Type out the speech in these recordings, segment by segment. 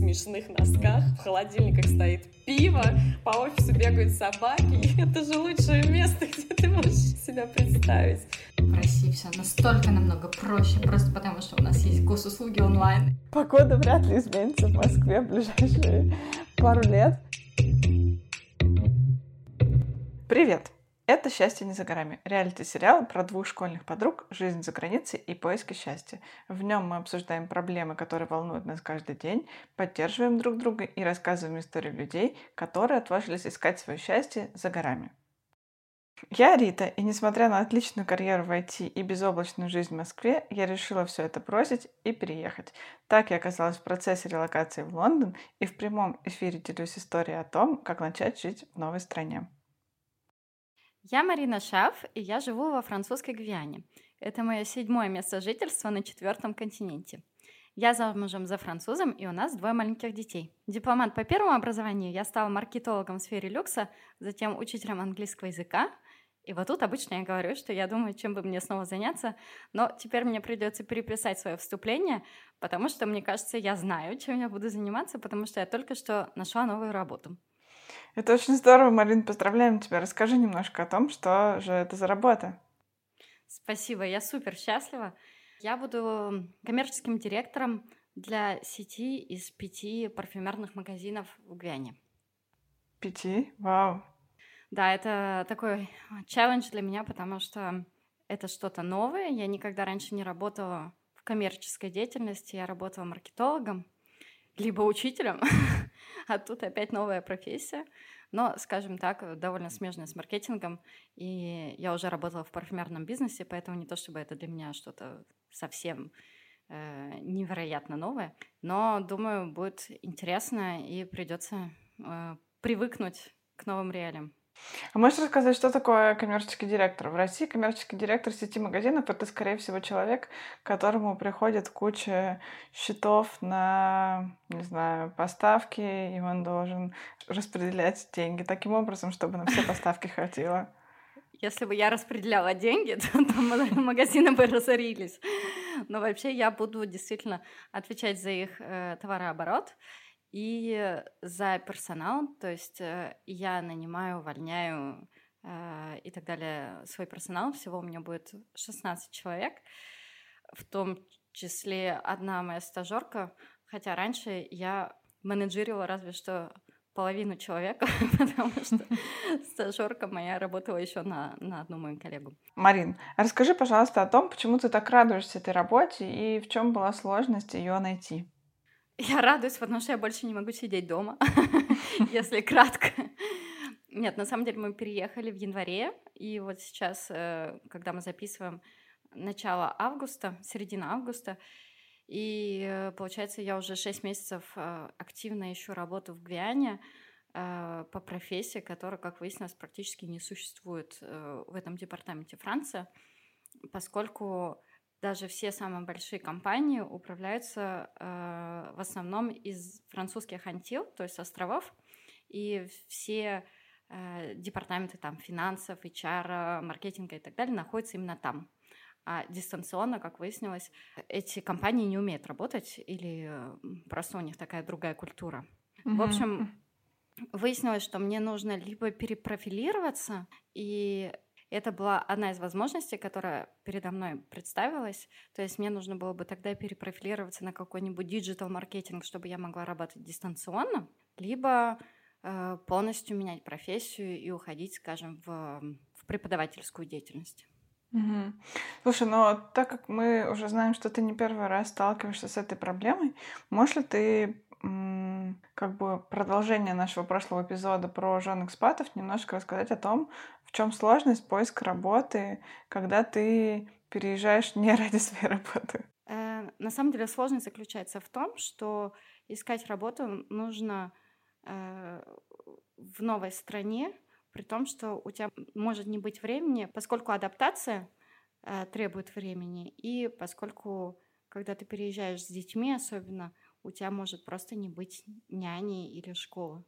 смешных носках, в холодильниках стоит пиво, по офису бегают собаки. Это же лучшее место, где ты можешь себя представить. В России все настолько намного проще, просто потому что у нас есть госуслуги онлайн. Погода вряд ли изменится в Москве в ближайшие пару лет. Привет! Это «Счастье не за горами» — реалити-сериал про двух школьных подруг, жизнь за границей и поиски счастья. В нем мы обсуждаем проблемы, которые волнуют нас каждый день, поддерживаем друг друга и рассказываем истории людей, которые отважились искать свое счастье за горами. Я Рита, и несмотря на отличную карьеру в IT и безоблачную жизнь в Москве, я решила все это бросить и переехать. Так я оказалась в процессе релокации в Лондон и в прямом эфире делюсь историей о том, как начать жить в новой стране. Я Марина Шаф, и я живу во французской Гвиане. Это мое седьмое место жительства на четвертом континенте. Я замужем за французом, и у нас двое маленьких детей. Дипломат по первому образованию, я стала маркетологом в сфере люкса, затем учителем английского языка. И вот тут обычно я говорю, что я думаю, чем бы мне снова заняться, но теперь мне придется переписать свое вступление, потому что, мне кажется, я знаю, чем я буду заниматься, потому что я только что нашла новую работу. Это очень здорово, Марин, поздравляем тебя. Расскажи немножко о том, что же это за работа. Спасибо, я супер счастлива. Я буду коммерческим директором для сети из пяти парфюмерных магазинов в Гвиане. Пяти? Вау. Да, это такой челлендж для меня, потому что это что-то новое. Я никогда раньше не работала в коммерческой деятельности. Я работала маркетологом, либо учителем. а тут опять новая профессия. Но, скажем так, довольно смежная с маркетингом. И я уже работала в парфюмерном бизнесе, поэтому не то чтобы это для меня что-то совсем э, невероятно новое. Но, думаю, будет интересно и придется э, привыкнуть к новым реалиям. А можешь рассказать, что такое коммерческий директор? В России коммерческий директор сети магазинов — это, скорее всего, человек, которому приходит куча счетов на, не знаю, поставки, и он должен распределять деньги таким образом, чтобы на все поставки хватило. Если бы я распределяла деньги, то магазины бы разорились. Но вообще я буду действительно отвечать за их э, товарооборот и за персонал, то есть э, я нанимаю, увольняю э, и так далее свой персонал. Всего у меня будет 16 человек, в том числе одна моя стажерка, хотя раньше я менеджерила разве что половину человека, потому что стажерка моя работала еще на, на одну мою коллегу. Марин, расскажи, пожалуйста, о том, почему ты так радуешься этой работе и в чем была сложность ее найти. Я радуюсь, потому что я больше не могу сидеть дома, если кратко. Нет, на самом деле мы переехали в январе, и вот сейчас, э, когда мы записываем начало августа, середина августа, и э, получается, я уже 6 месяцев э, активно ищу работу в Гвиане по профессии, которая, как выяснилось, практически не существует в этом департаменте Франции, поскольку даже все самые большие компании управляются э, в основном из французских антил, то есть островов, и все э, департаменты там финансов, HR, маркетинга и так далее находятся именно там. А дистанционно, как выяснилось, эти компании не умеют работать или просто у них такая другая культура. Mm-hmm. В общем, выяснилось, что мне нужно либо перепрофилироваться и это была одна из возможностей, которая передо мной представилась. То есть мне нужно было бы тогда перепрофилироваться на какой-нибудь digital-маркетинг, чтобы я могла работать дистанционно, либо э, полностью менять профессию и уходить, скажем, в, в преподавательскую деятельность. Угу. Слушай, но так как мы уже знаем, что ты не первый раз сталкиваешься с этой проблемой, можешь ли ты как бы продолжение нашего прошлого эпизода про жен экспатов немножко рассказать о том, в чем сложность поиска работы, когда ты переезжаешь не ради своей работы. Э, на самом деле сложность заключается в том, что искать работу нужно э, в новой стране, при том, что у тебя может не быть времени, поскольку адаптация э, требует времени, и поскольку, когда ты переезжаешь с детьми особенно, у тебя может просто не быть няни или школы.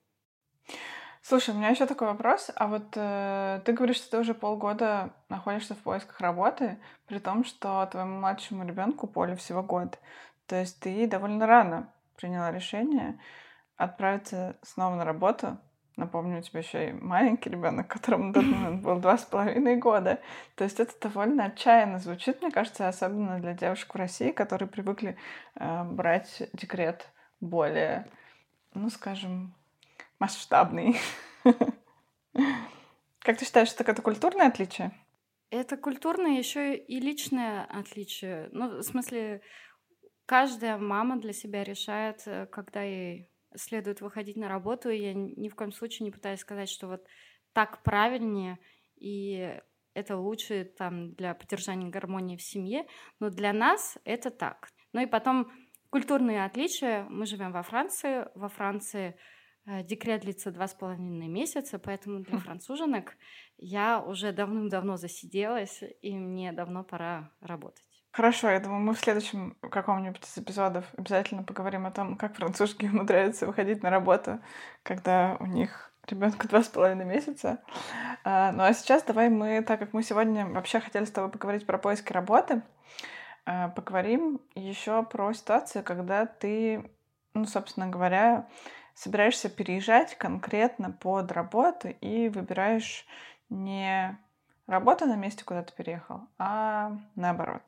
Слушай, у меня еще такой вопрос. А вот э, ты говоришь, что ты уже полгода находишься в поисках работы, при том, что твоему младшему ребенку Поле всего год. То есть ты довольно рано приняла решение отправиться снова на работу. Напомню, у тебя еще и маленький ребенок, которому на тот момент был два с половиной года. То есть это довольно отчаянно звучит, мне кажется, особенно для девушек в России, которые привыкли э, брать декрет более, ну, скажем, масштабный. Как ты считаешь, это какое-то культурное отличие? Это культурное еще и личное отличие. Ну, в смысле, каждая мама для себя решает, э, когда ей следует выходить на работу, и я ни в коем случае не пытаюсь сказать, что вот так правильнее, и это лучше там для поддержания гармонии в семье, но для нас это так. Ну и потом культурные отличия. Мы живем во Франции. Во Франции декрет длится два с половиной месяца, поэтому для француженок я уже давным-давно засиделась, и мне давно пора работать. Хорошо, я думаю, мы в следующем каком-нибудь из эпизодов обязательно поговорим о том, как француженки умудряются выходить на работу, когда у них ребенку два с половиной месяца. А, ну а сейчас давай мы, так как мы сегодня вообще хотели с тобой поговорить про поиски работы, а, поговорим еще про ситуацию, когда ты, ну, собственно говоря, собираешься переезжать конкретно под работу и выбираешь не работа на месте, куда ты переехал, а наоборот.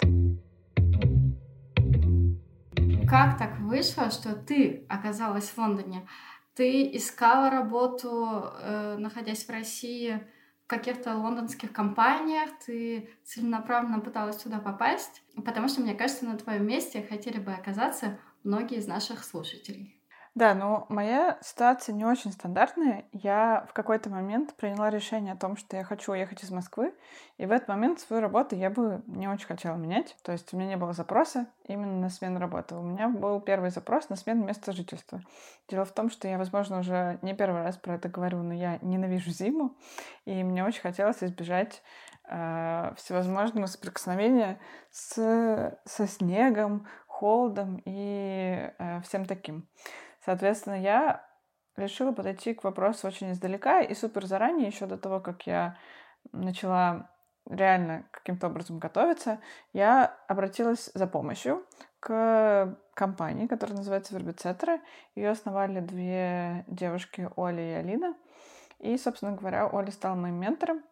Как так вышло, что ты оказалась в Лондоне? Ты искала работу, э, находясь в России, в каких-то лондонских компаниях, ты целенаправленно пыталась туда попасть, потому что, мне кажется, на твоем месте хотели бы оказаться многие из наших слушателей. Да, но моя ситуация не очень стандартная. Я в какой-то момент приняла решение о том, что я хочу уехать из Москвы, и в этот момент свою работу я бы не очень хотела менять. То есть у меня не было запроса именно на смену работы. У меня был первый запрос на смену места жительства. Дело в том, что я, возможно, уже не первый раз про это говорю, но я ненавижу зиму, и мне очень хотелось избежать э, всевозможного соприкосновения с, со снегом, холодом и э, всем таким. Соответственно, я решила подойти к вопросу очень издалека и супер заранее, еще до того, как я начала реально каким-то образом готовиться, я обратилась за помощью к компании, которая называется Вербицетера. Ее основали две девушки, Оля и Алина. И, собственно говоря, Оля стала моим ментором.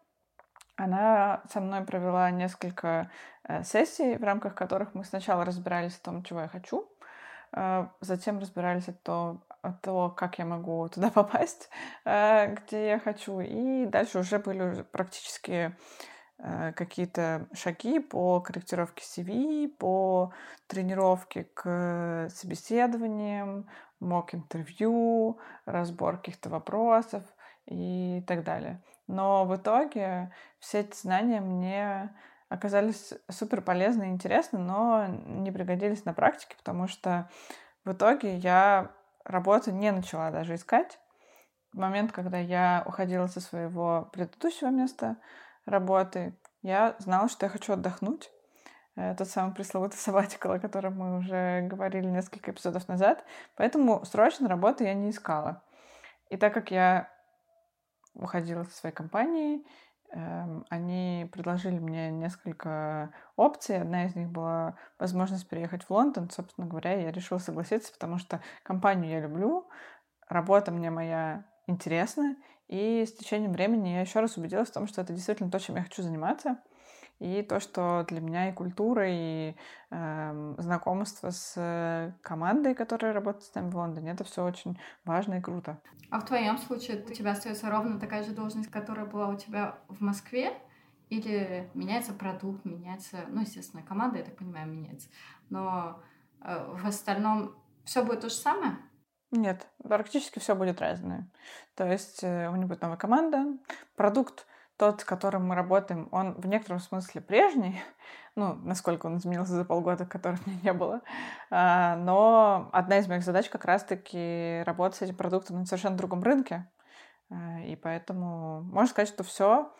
Она со мной провела несколько э, сессий, в рамках которых мы сначала разбирались в том, чего я хочу, затем разбирались от того, от того, как я могу туда попасть, а, где я хочу. И дальше уже были практически а, какие-то шаги по корректировке CV, по тренировке к собеседованиям, мок-интервью, разбор каких-то вопросов и так далее. Но в итоге все эти знания мне оказались супер полезны и интересны, но не пригодились на практике, потому что в итоге я работу не начала даже искать. В момент, когда я уходила со своего предыдущего места работы, я знала, что я хочу отдохнуть. Э, тот самый пресловутый сабатикал, о котором мы уже говорили несколько эпизодов назад. Поэтому срочно работы я не искала. И так как я уходила со своей компании, они предложили мне несколько опций. Одна из них была возможность переехать в Лондон. Собственно говоря, я решила согласиться, потому что компанию я люблю, работа мне моя интересна, и с течением времени я еще раз убедилась в том, что это действительно то, чем я хочу заниматься и то, что для меня и культура, и э, знакомство с командой, которая работает с нами в Лондоне, это все очень важно и круто. А в твоем случае у тебя остается ровно такая же должность, которая была у тебя в Москве? Или меняется продукт, меняется, ну, естественно, команда, я так понимаю, меняется. Но э, в остальном все будет то же самое? Нет, практически все будет разное. То есть э, у них будет новая команда, продукт тот, с которым мы работаем, он в некотором смысле прежний, ну, насколько он изменился за полгода, которых меня не было. А, но одна из моих задач как раз-таки работать с этим продуктом на совершенно другом рынке. А, и поэтому можно сказать, что все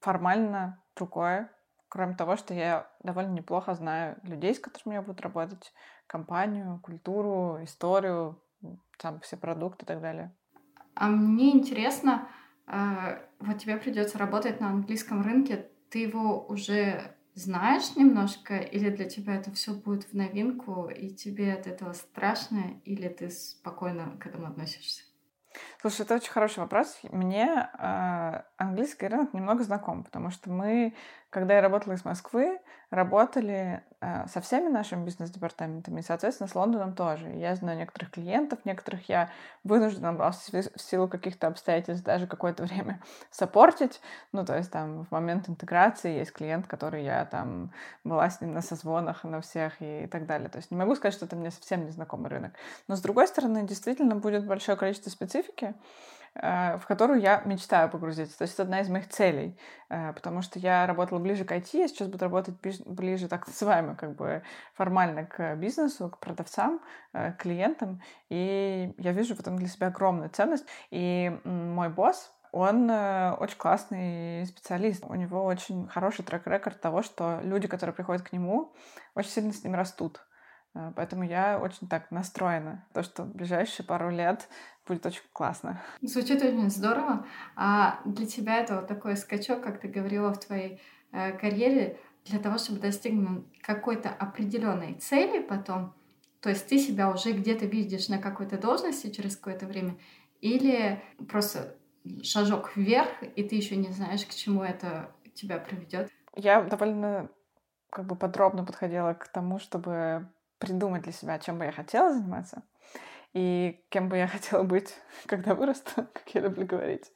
формально другое, кроме того, что я довольно неплохо знаю людей, с которыми я буду работать, компанию, культуру, историю, там все продукты и так далее. А мне интересно, вот тебе придется работать на английском рынке, ты его уже знаешь немножко, или для тебя это все будет в новинку, и тебе от этого страшно, или ты спокойно к этому относишься? Слушай, это очень хороший вопрос. Мне э, английский рынок немного знаком, потому что мы, когда я работала из Москвы, работали э, со всеми нашими бизнес-департаментами, и, соответственно, с Лондоном тоже. Я знаю некоторых клиентов, некоторых я вынуждена была в силу каких-то обстоятельств даже какое-то время саппортить. Ну, то есть там в момент интеграции есть клиент, который я там была с ним на созвонах, на всех и так далее. То есть не могу сказать, что это мне совсем незнакомый рынок. Но, с другой стороны, действительно будет большое количество специфики, Э, в которую я мечтаю погрузиться. То есть это одна из моих целей, э, потому что я работала ближе к IT, я сейчас буду работать ближе, так называемо, как бы формально к бизнесу, к продавцам, э, к клиентам, и я вижу в этом для себя огромную ценность. И мой босс, он очень классный специалист. У него очень хороший трек-рекорд того, что люди, которые приходят к нему, очень сильно с ним растут. Поэтому я очень так настроена, то, что в ближайшие пару лет будет очень классно. Звучит очень здорово. А для тебя это вот такой скачок, как ты говорила в твоей э, карьере, для того, чтобы достигнуть какой-то определенной цели потом, то есть ты себя уже где-то видишь на какой-то должности через какое-то время, или просто шажок вверх, и ты еще не знаешь, к чему это тебя приведет? Я довольно как бы подробно подходила к тому, чтобы придумать для себя, чем бы я хотела заниматься и кем бы я хотела быть, когда вырасту, как я люблю говорить.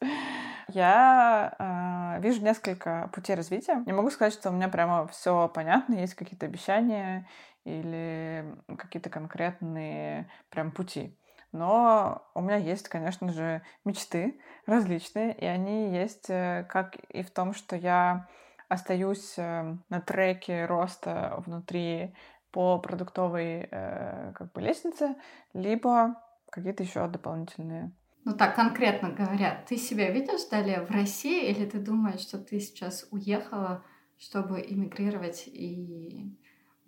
Я э, вижу несколько путей развития. Не могу сказать, что у меня прямо все понятно, есть какие-то обещания или какие-то конкретные прям пути. Но у меня есть, конечно же, мечты различные, и они есть э, как и в том, что я остаюсь э, на треке роста внутри по продуктовой э, как бы лестнице, либо какие-то еще дополнительные. Ну так, конкретно говоря, ты себя видишь далее в России или ты думаешь, что ты сейчас уехала, чтобы иммигрировать и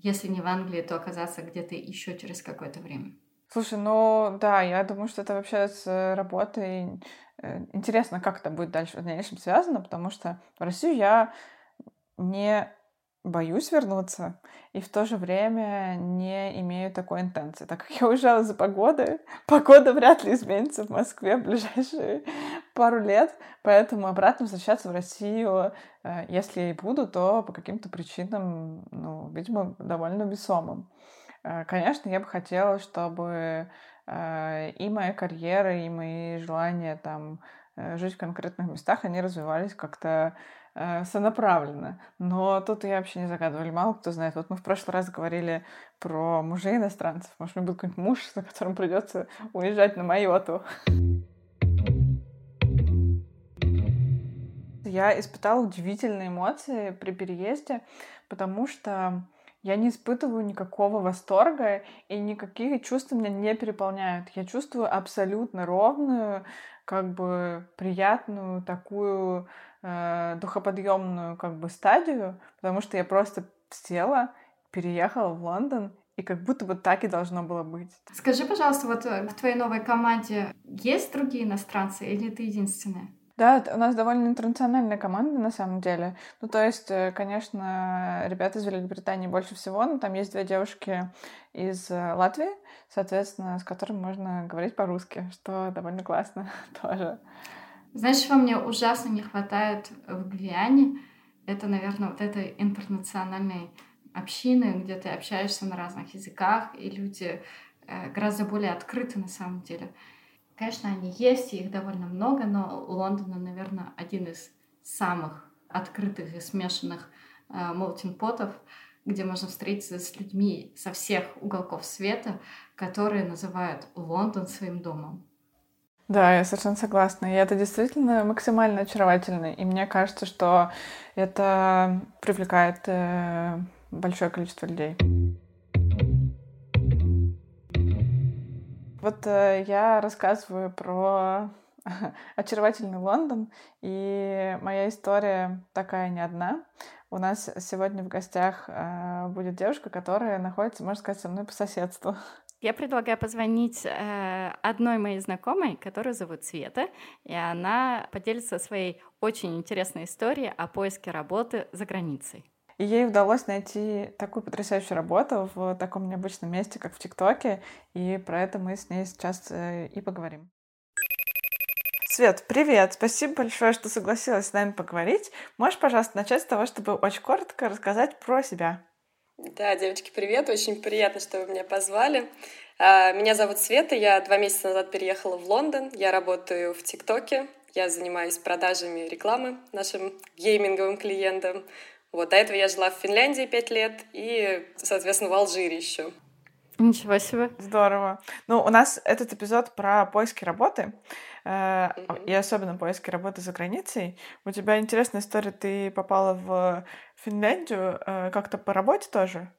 если не в Англии, то оказаться где-то еще через какое-то время? Слушай, ну да, я думаю, что это вообще с работой э, интересно, как это будет дальше в дальнейшем связано, потому что в Россию я не боюсь вернуться и в то же время не имею такой интенции. Так как я уезжала за погодой, погода вряд ли изменится в Москве в ближайшие пару лет, поэтому обратно возвращаться в Россию, э, если и буду, то по каким-то причинам, ну, видимо, довольно весомым. Э, конечно, я бы хотела, чтобы э, и моя карьера, и мои желания там жить в конкретных местах, они развивались как-то сонаправленно. Но тут я вообще не загадывали. Мало кто знает. Вот мы в прошлый раз говорили про мужей иностранцев. Может, у меня был какой-нибудь муж, за которым придется уезжать на Майоту. Я испытала удивительные эмоции при переезде, потому что я не испытываю никакого восторга, и никакие чувства меня не переполняют. Я чувствую абсолютно ровную, как бы приятную такую э, духоподъемную как бы стадию, потому что я просто села, переехала в Лондон, и как будто бы так и должно было быть. Скажи, пожалуйста, вот э, в твоей новой команде есть другие иностранцы или ты единственная? Да, у нас довольно интернациональная команда на самом деле. Ну, то есть, э, конечно, ребята из Великобритании больше всего, но там есть две девушки из э, Латвии, соответственно, с которыми можно говорить по-русски, что довольно классно тоже. Знаешь, чего мне ужасно не хватает в Гвиане? Это, наверное, вот этой интернациональной общины, где ты общаешься на разных языках, и люди э, гораздо более открыты на самом деле. Конечно, они есть, и их довольно много, но Лондон, наверное, один из самых открытых и смешанных э, молтинпотов, где можно встретиться с людьми со всех уголков света, которые называют Лондон своим домом. Да, я совершенно согласна. И это действительно максимально очаровательно. И мне кажется, что это привлекает э, большое количество людей. Вот э, я рассказываю про очаровательный Лондон, и моя история такая не одна. У нас сегодня в гостях э, будет девушка, которая находится, можно сказать, со мной по соседству. Я предлагаю позвонить э, одной моей знакомой, которую зовут Света, и она поделится своей очень интересной историей о поиске работы за границей. и ей удалось найти такую потрясающую работу в таком необычном месте, как в ТикТоке, и про это мы с ней сейчас э, и поговорим. Свет, привет! Спасибо большое, что согласилась с нами поговорить. Можешь, пожалуйста, начать с того, чтобы очень коротко рассказать про себя? Да, девочки, привет! Очень приятно, что вы меня позвали. А, меня зовут Света, я два месяца назад переехала в Лондон, я работаю в ТикТоке, я занимаюсь продажами рекламы нашим гейминговым клиентам. Вот, до этого я жила в Финляндии пять лет и, соответственно, в Алжире еще. Ничего себе. Здорово. Ну, у нас этот эпизод про поиски работы, э, и особенно поиски работы за границей. У тебя интересная история, ты попала в Финляндию э, как-то по работе тоже?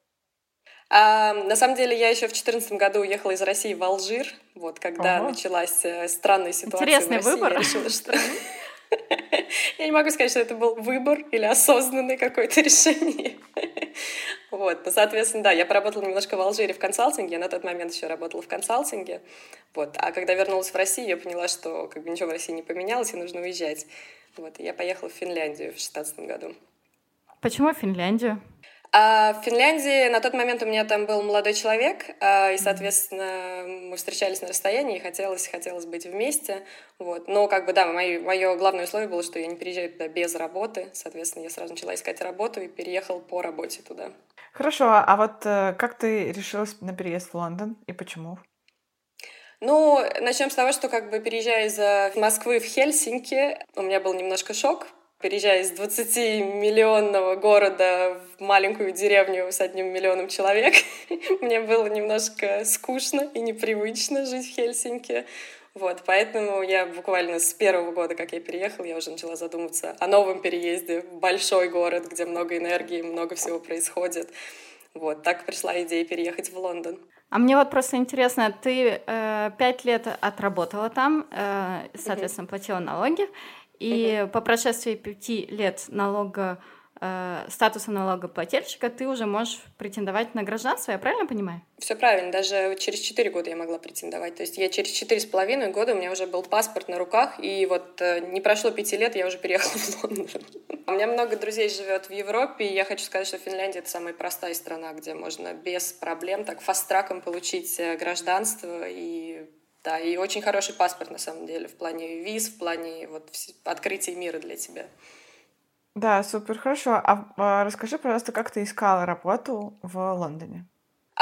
А, на самом деле, я еще в 2014 году уехала из России в Алжир, вот, когда Ого. началась э, странная ситуация Интересный в России. выбор. Я решила, что... Я не могу сказать, что это был выбор или осознанное какое-то решение. Вот, ну, соответственно, да, я поработала немножко в Алжире в консалтинге, я на тот момент еще работала в консалтинге, вот, а когда вернулась в Россию, я поняла, что как бы ничего в России не поменялось, и нужно уезжать. Вот, и я поехала в Финляндию в 2016 году. Почему в Финляндию? А в Финляндии на тот момент у меня там был молодой человек, а, и, соответственно, мы встречались на расстоянии, и хотелось, хотелось быть вместе. Вот. Но, как бы, да, мое, мое главное условие было, что я не переезжаю туда без работы. Соответственно, я сразу начала искать работу и переехал по работе туда. Хорошо, а вот э, как ты решилась на переезд в Лондон и почему? Ну, начнем с того, что как бы переезжая из э, Москвы в Хельсинки, у меня был немножко шок, переезжая из 20-миллионного города в маленькую деревню с одним миллионом человек, мне было немножко скучно и непривычно жить в Хельсинки. Вот, поэтому я буквально с первого года, как я переехала, я уже начала задумываться о новом переезде в большой город, где много энергии, много всего происходит. Вот, так пришла идея переехать в Лондон. А мне вот просто интересно, ты э, пять лет отработала там, э, соответственно, mm-hmm. платила налоги, и угу. по прошествии пяти лет налога э, статуса налогоплательщика ты уже можешь претендовать на гражданство, я правильно понимаю? Все правильно, даже через четыре года я могла претендовать. То есть я через четыре с половиной года у меня уже был паспорт на руках, и вот э, не прошло пяти лет, я уже переехала в Лондон. У меня много друзей живет в Европе, и я хочу сказать, что Финляндия — это самая простая страна, где можно без проблем так фаст-траком получить э, гражданство и да, и очень хороший паспорт, на самом деле, в плане виз, в плане вот, открытия мира для тебя. Да, супер, хорошо. А, а расскажи, пожалуйста, как ты искала работу в Лондоне?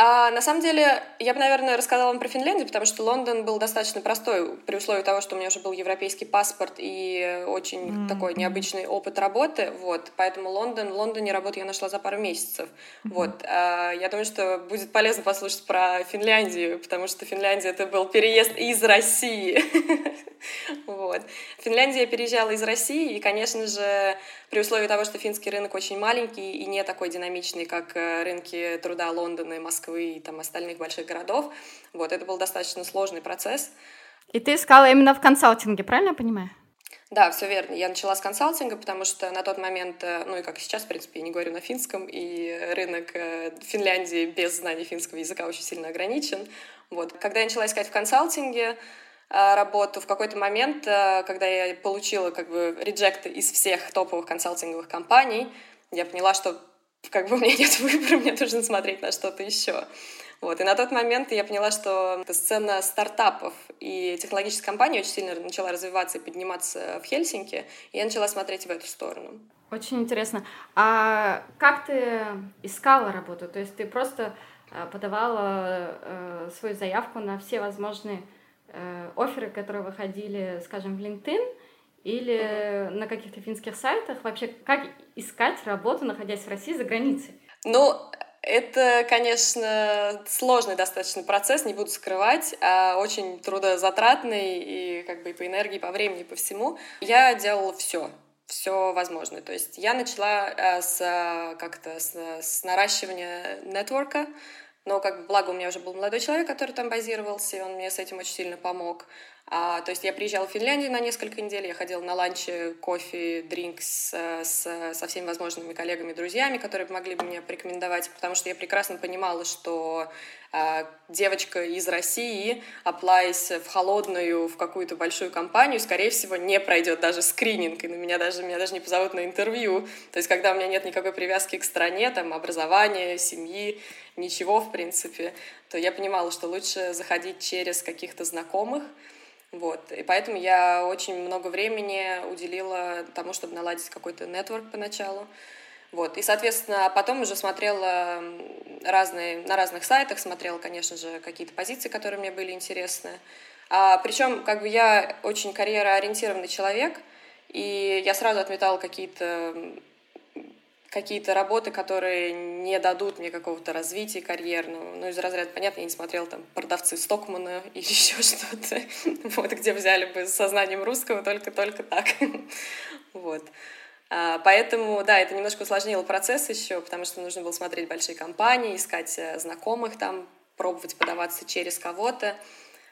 А, на самом деле, я бы, наверное, рассказала вам про Финляндию, потому что Лондон был достаточно простой, при условии того, что у меня уже был европейский паспорт и очень mm-hmm. такой необычный опыт работы, вот, поэтому Лондон, в Лондоне работу я нашла за пару месяцев, mm-hmm. вот. А, я думаю, что будет полезно послушать про Финляндию, потому что Финляндия — это был переезд из России, вот. В Финляндию я переезжала из России, и, конечно же, при условии того, что финский рынок очень маленький и не такой динамичный, как э, рынки труда Лондона и Москвы и там остальных больших городов, вот, это был достаточно сложный процесс. И ты искала именно в консалтинге, правильно я понимаю? Да, все верно. Я начала с консалтинга, потому что на тот момент, э, ну и как сейчас, в принципе, я не говорю на финском, и рынок э, Финляндии без знания финского языка очень сильно ограничен. Вот. Когда я начала искать в консалтинге, работу в какой-то момент, э, когда я получила как бы реджекты из всех топовых консалтинговых компаний, я поняла, что как бы у меня нет выбора, мне нужно смотреть на что-то еще. Вот. И на тот момент я поняла, что сцена стартапов и технологическая компания очень сильно начала развиваться и подниматься в Хельсинки, и я начала смотреть в эту сторону. Очень интересно. А как ты искала работу? То есть ты просто э, подавала э, свою заявку на все возможные э, оферы, которые выходили, скажем, в LinkedIn или на каких-то финских сайтах? Вообще, как искать работу, находясь в России за границей? Ну, это, конечно, сложный достаточно процесс, не буду скрывать, а очень трудозатратный и как бы и по энергии, и по времени, и по всему. Я делала все, все возможное. То есть я начала э, с как-то с, с наращивания нетворка, но как бы благо у меня уже был молодой человек, который там базировался, и он мне с этим очень сильно помог. А, то есть я приезжала в Финляндию на несколько недель, я ходила на ланчи, кофе, дринкс с, со всеми возможными коллегами, друзьями, которые могли бы мне порекомендовать, потому что я прекрасно понимала, что а, девочка из России, оплаясь в холодную, в какую-то большую компанию, скорее всего, не пройдет даже скрининг, и на меня даже, меня даже не позовут на интервью. То есть, когда у меня нет никакой привязки к стране, там, образования, семьи, ничего, в принципе, то я понимала, что лучше заходить через каких-то знакомых, вот. И поэтому я очень много времени уделила тому, чтобы наладить какой-то нетворк поначалу. Вот. И, соответственно, потом уже смотрела разные, на разных сайтах, смотрела, конечно же, какие-то позиции, которые мне были интересны. А, причем, как бы я очень карьероориентированный человек, и я сразу отметала какие-то какие-то работы, которые не дадут мне какого-то развития карьерного. Ну, из разряда, понятно, я не смотрела там продавцы Стокмана или еще что-то, вот, где взяли бы с сознанием русского только-только так. вот. А, поэтому, да, это немножко усложнило процесс еще, потому что нужно было смотреть большие компании, искать э, знакомых там, пробовать подаваться через кого-то.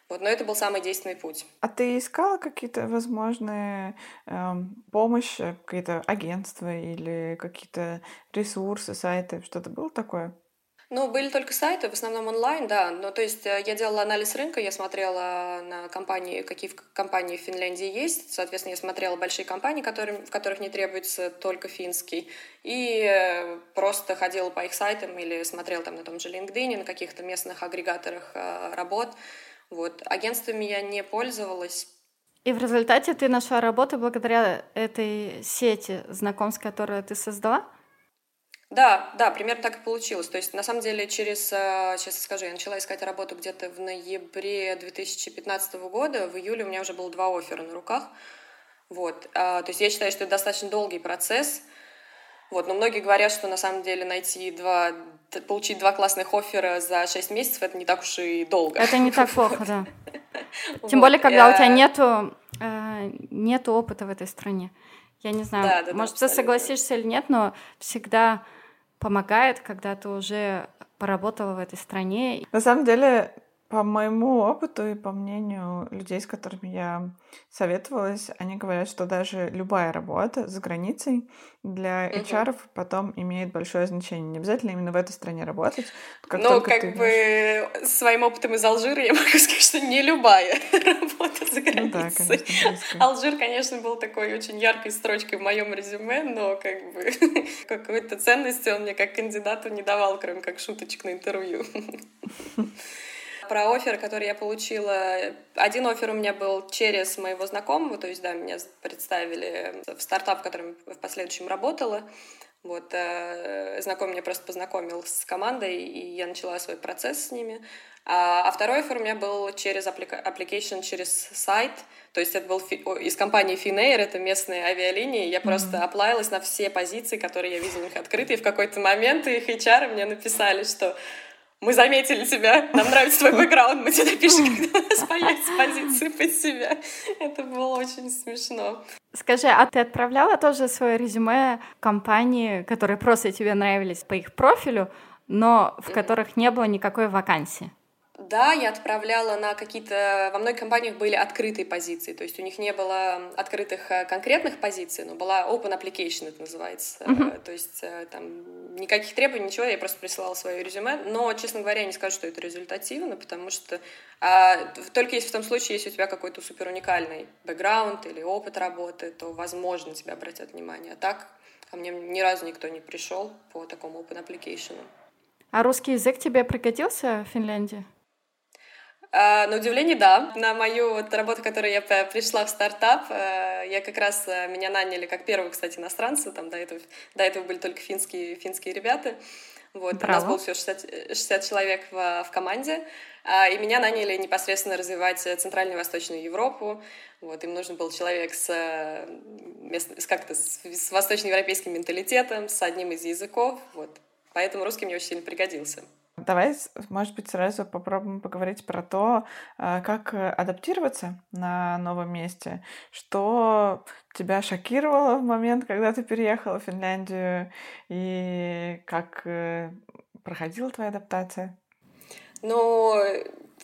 Вот, но это был самый действенный путь. А ты искала какие-то возможные эм, помощи, какие-то агентства или какие-то ресурсы, сайты, что-то было такое? Ну, были только сайты, в основном онлайн, да. Ну, то есть э, я делала анализ рынка, я смотрела на компании, какие компании в Финляндии есть. Соответственно, я смотрела большие компании, которым, в которых не требуется только финский. И э, просто ходила по их сайтам или смотрела там на том же LinkedIn, на каких-то местных агрегаторах э, работ. Вот. Агентствами я не пользовалась. И в результате ты нашла работу благодаря этой сети знакомств, которую ты создала? Да, да, примерно так и получилось. То есть, на самом деле, через, э, сейчас скажу, я начала искать работу где-то в ноябре 2015 года, в июле у меня уже было два оффера на руках. Вот. А, то есть я считаю, что это достаточно долгий процесс. Вот, но многие говорят, что на самом деле найти два, получить два классных оффера за шесть месяцев это не так уж и долго. Это не так плохо, да. Тем более, когда у тебя нету, э, нету опыта в этой стране. Я не знаю, может, ты согласишься или нет, но всегда помогает, когда ты уже поработала в этой стране. На самом деле, по моему опыту и по мнению людей, с которыми я советовалась, они говорят, что даже любая работа за границей для HR угу. потом имеет большое значение. Не обязательно именно в этой стране работать. Как ну, как ты... бы своим опытом из Алжира я могу сказать, что не любая работа за границей. Ну, да, конечно, Алжир, конечно, был такой очень яркой строчкой в моем резюме, но как бы какой-то ценности он мне как кандидату не давал, кроме как шуточек на интервью. Про офер, который я получила. Один офер у меня был через моего знакомого, то есть, да, меня представили в стартап, в котором в последующем работала. Вот, э, знакомый меня просто познакомил с командой, и я начала свой процесс с ними. А, а второй офер у меня был через application, через сайт, то есть это был из компании Finnair, это местные авиалинии. Я mm-hmm. просто оплавилась на все позиции, которые я видела у них открытые. И в какой-то момент их HR мне написали, что мы заметили тебя, нам нравится твой бэкграунд, мы тебе напишем, когда у нас появится позиция под себя. Это было очень смешно. Скажи, а ты отправляла тоже свое резюме компании, которые просто тебе нравились по их профилю, но в которых не было никакой вакансии? Да, я отправляла на какие-то... Во многих компаниях были открытые позиции, то есть у них не было открытых э, конкретных позиций, но была open application, это называется. Uh-huh. То есть э, там никаких требований, ничего, я просто присылала свое резюме. Но, честно говоря, я не скажу, что это результативно, потому что а, только если в том случае, если у тебя какой-то супер уникальный бэкграунд или опыт работы, то, возможно, тебя обратят внимание. А так ко мне ни разу никто не пришел по такому open application. А русский язык тебе пригодился в Финляндии? А, на удивление, да. На мою вот работу, которую я пришла в стартап, э, я как раз э, меня наняли как первого, кстати, иностранца. Там до этого, до этого были только финские, финские ребята. Вот, Браво. у нас было всего 60, 60 человек в, в команде, а, и меня наняли непосредственно развивать Центральную и Восточную Европу. Вот, им нужен был человек с, с как-то с, с восточноевропейским менталитетом, с одним из языков. Вот. Поэтому русский мне очень сильно пригодился. Давай, может быть, сразу попробуем поговорить про то, а, как э, адаптироваться на новом месте. Что тебя шокировало в момент, когда ты переехала в Финляндию, и как э, проходила твоя адаптация? Ну,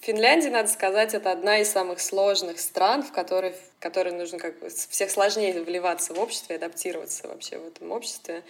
Финляндия, надо сказать, это одна из самых сложных стран, в которой, в которой нужно как бы всех сложнее вливаться в общество и адаптироваться вообще в этом обществе.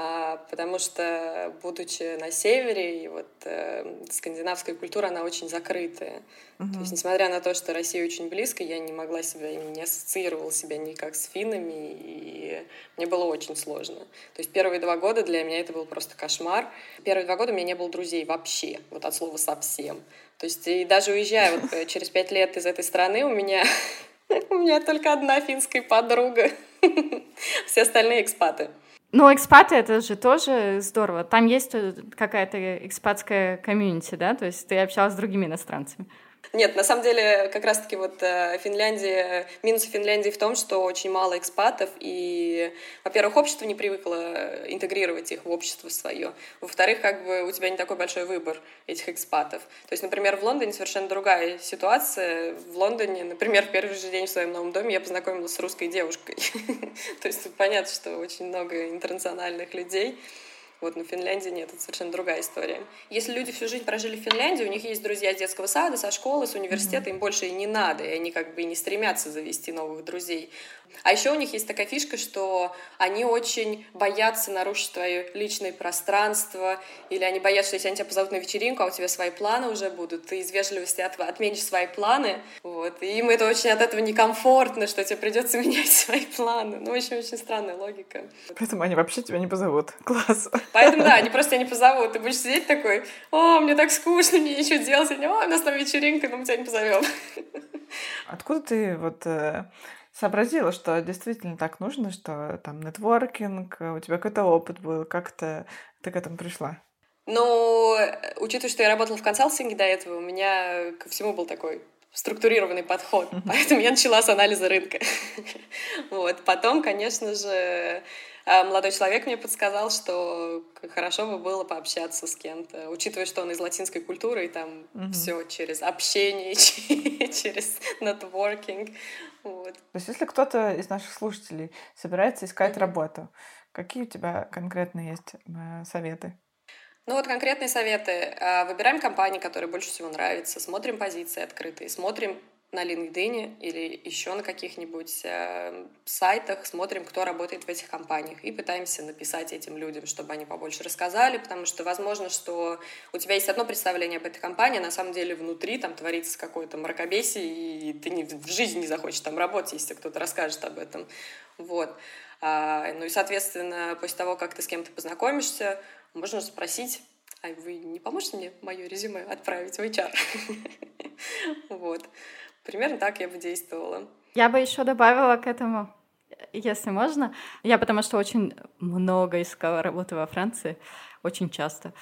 А, потому что, будучи на севере, и вот э, скандинавская культура, она очень закрытая. Uh-huh. То есть, несмотря на то, что Россия очень близко, я не могла себя, не ассоциировала себя никак с финнами, и мне было очень сложно. То есть первые два года для меня это был просто кошмар. Первые два года у меня не было друзей вообще, вот от слова совсем. То есть и даже уезжая вот э, через пять лет из этой страны, у меня у меня только одна финская подруга. Все остальные экспаты. Ну, экспаты — это же тоже здорово. Там есть э, какая-то экспатская комьюнити, да? То есть ты общалась с другими иностранцами. Нет, на самом деле, как раз-таки вот э, Финляндия, минус Финляндии в том, что очень мало экспатов, и, во-первых, общество не привыкло интегрировать их в общество свое. Во-вторых, как бы у тебя не такой большой выбор этих экспатов. То есть, например, в Лондоне совершенно другая ситуация. В Лондоне, например, в первый же день в своем новом доме я познакомилась с русской девушкой. То есть понятно, что очень много интернациональных людей. Вот, но в Финляндии нет, это совершенно другая история. Если люди всю жизнь прожили в Финляндии, у них есть друзья с детского сада, со школы, с университета, mm-hmm. им больше и не надо, и они как бы и не стремятся завести новых друзей. А еще у них есть такая фишка, что они очень боятся нарушить твое личное пространство, или они боятся, что если они тебя позовут на вечеринку, а у тебя свои планы уже будут, ты из вежливости от, отменишь свои планы, вот, и им это очень от этого некомфортно, что тебе придется менять свои планы. Ну, в общем, очень странная логика. Поэтому они вообще тебя не позовут. Класс. Поэтому, да, они просто тебя не позовут. Ты будешь сидеть такой, о, мне так скучно, мне ничего делать. О, у нас там вечеринка, но мы тебя не позовем. Откуда ты вот э, сообразила, что действительно так нужно, что там нетворкинг, у тебя какой-то опыт был, как то ты к этому пришла? Ну, учитывая, что я работала в консалтинге до этого, у меня ко всему был такой структурированный подход, поэтому я начала с анализа рынка. вот. Потом, конечно же, а молодой человек мне подсказал, что хорошо бы было пообщаться с кем-то, учитывая, что он из латинской культуры, и там mm-hmm. все через общение, через нетворкинг. Вот. То есть, если кто-то из наших слушателей собирается искать mm-hmm. работу, какие у тебя конкретно есть э, советы? Ну вот конкретные советы. А, выбираем компании, которые больше всего нравятся, смотрим позиции открытые, смотрим на LinkedIn или еще на каких-нибудь э, сайтах, смотрим, кто работает в этих компаниях, и пытаемся написать этим людям, чтобы они побольше рассказали, потому что возможно, что у тебя есть одно представление об этой компании, а на самом деле внутри там творится какое-то мракобесие, и ты не, в жизни не захочешь там работать, если кто-то расскажет об этом. Вот. А, ну и, соответственно, после того, как ты с кем-то познакомишься, можно спросить, а вы не поможете мне мое резюме отправить в HR? Вот. Примерно так я бы действовала. Я бы еще добавила к этому, если можно. Я потому что очень много искала работы во Франции, очень часто.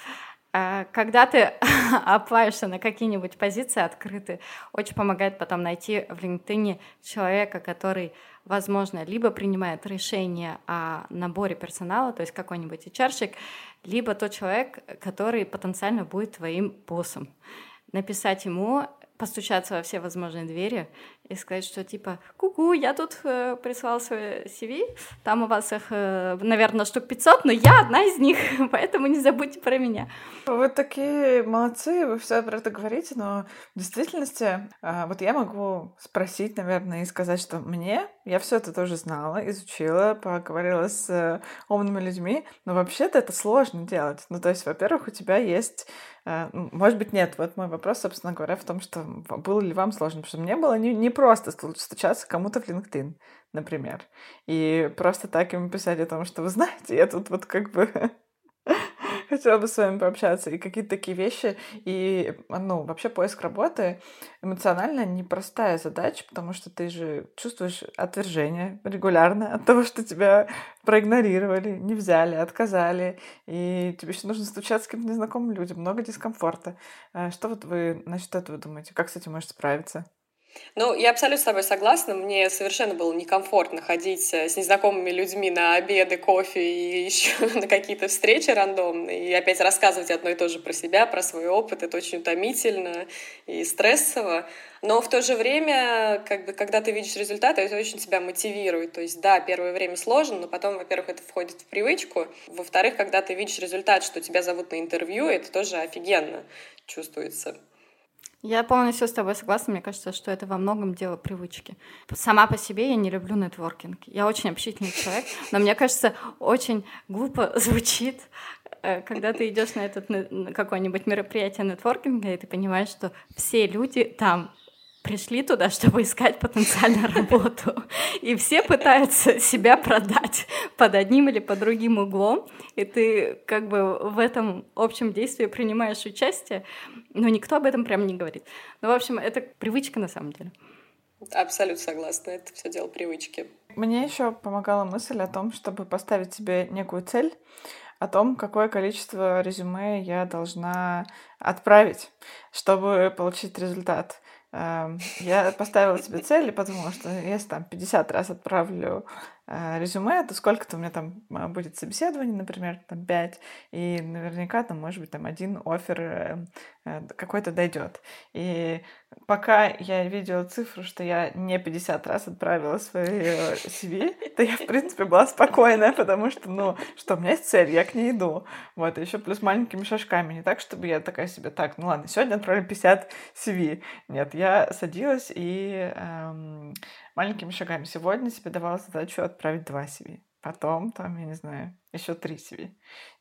А когда ты оплаешься на какие-нибудь позиции открытые, очень помогает потом найти в LinkedIn человека, который, возможно, либо принимает решение о наборе персонала, то есть какой-нибудь HR, либо тот человек, который потенциально будет твоим боссом. Написать ему постучаться во все возможные двери и сказать, что типа, ку-ку, я тут э, прислал свой CV, там у вас их, э, наверное, штук 500, но я одна из них, поэтому не забудьте про меня. Вы такие молодцы, вы все про это говорите, но в действительности э, вот я могу спросить, наверное, и сказать, что мне, я все это тоже знала, изучила, поговорила с э, умными людьми, но вообще-то это сложно делать. Ну, то есть, во-первых, у тебя есть э, может быть, нет. Вот мой вопрос, собственно говоря, в том, что было ли вам сложно, потому что мне было не, не просто стучаться кому-то в LinkedIn, например, и просто так ему писать о том, что вы знаете, я тут вот как бы хотела бы с вами пообщаться. И какие-то такие вещи. И, ну, вообще поиск работы эмоционально непростая задача, потому что ты же чувствуешь отвержение регулярно от того, что тебя проигнорировали, не взяли, отказали. И тебе еще нужно стучаться с каким-то незнакомым людям. Много дискомфорта. А что вот вы насчет этого думаете? Как с этим можешь справиться? Ну, я абсолютно с тобой согласна. Мне совершенно было некомфортно ходить э, с незнакомыми людьми на обеды, кофе и еще на какие-то встречи рандомные. И опять рассказывать одно и то же про себя, про свой опыт. Это очень утомительно и стрессово. Но в то же время, как бы, когда ты видишь результаты, это очень тебя мотивирует. То есть, да, первое время сложно, но потом, во-первых, это входит в привычку. Во-вторых, когда ты видишь результат, что тебя зовут на интервью, это тоже офигенно чувствуется. Я полностью с тобой согласна. Мне кажется, что это во многом дело привычки. Сама по себе я не люблю нетворкинг. Я очень общительный человек, но мне кажется, очень глупо звучит, э, когда ты идешь на этот какое-нибудь мероприятие нетворкинга, и ты понимаешь, что все люди там пришли туда, чтобы искать потенциальную работу. И все пытаются себя продать под одним или под другим углом. И ты как бы в этом общем действии принимаешь участие, но никто об этом прям не говорит. Ну, в общем, это привычка на самом деле. Абсолютно согласна. Это все дело привычки. Мне еще помогала мысль о том, чтобы поставить себе некую цель, о том, какое количество резюме я должна отправить, чтобы получить результат. Эм, я поставила себе цель и подумала, что если там 50 раз отправлю э, резюме, то сколько-то у меня там а, будет собеседований, например, там 5, и наверняка там, может быть, там один офер э, э, какой-то дойдет. И пока я видела цифру, что я не 50 раз отправила свой CV, то я, в принципе, была спокойна, потому что, ну, что у меня есть цель, я к ней иду. Вот, еще плюс маленькими шажками. Не так, чтобы я такая себе, так, ну ладно, сегодня отправлю 50 CV. Нет, я садилась и эм, маленькими шагами. Сегодня себе давала задачу отправить два CV. Потом, там, я не знаю, еще три CV.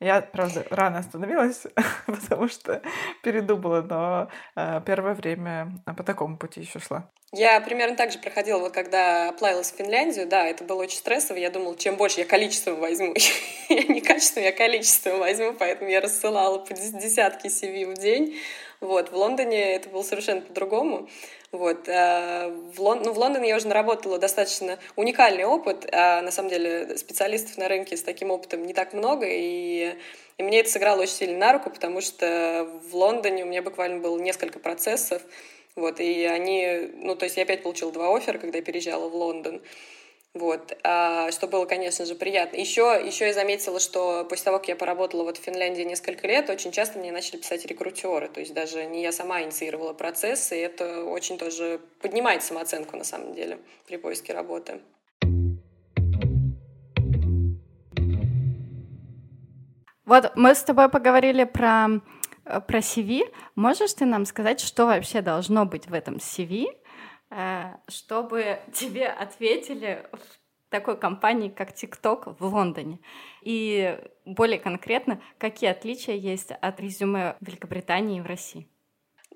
Я, правда, рано остановилась, потому что передумала, но э, первое время по такому пути еще шла. Я примерно так же проходила, когда оплавилась в Финляндию, да, это было очень стрессово, я думала, чем больше я количеством возьму, я не качеством, я количеством возьму, поэтому я рассылала по десятки CV в день, вот, в Лондоне это было совершенно по-другому, вот. А в, Лон... ну, в Лондоне я уже наработала достаточно уникальный опыт. А на самом деле специалистов на рынке с таким опытом не так много. И, и мне это сыграло очень сильно на руку, потому что в Лондоне у меня буквально было несколько процессов. Вот, и они, ну, то есть я опять получила два оффера, когда я переезжала в Лондон. Вот, а, что было, конечно же, приятно. Еще, еще я заметила, что после того, как я поработала вот в Финляндии несколько лет, очень часто мне начали писать рекрутеры. То есть даже не я сама инициировала процесс, и это очень тоже поднимает самооценку на самом деле при поиске работы. Вот мы с тобой поговорили про, про CV. Можешь ты нам сказать, что вообще должно быть в этом CV, Э, чтобы тебе ответили в такой компании, как TikTok в Лондоне. И более конкретно, какие отличия есть от резюме Великобритании в России?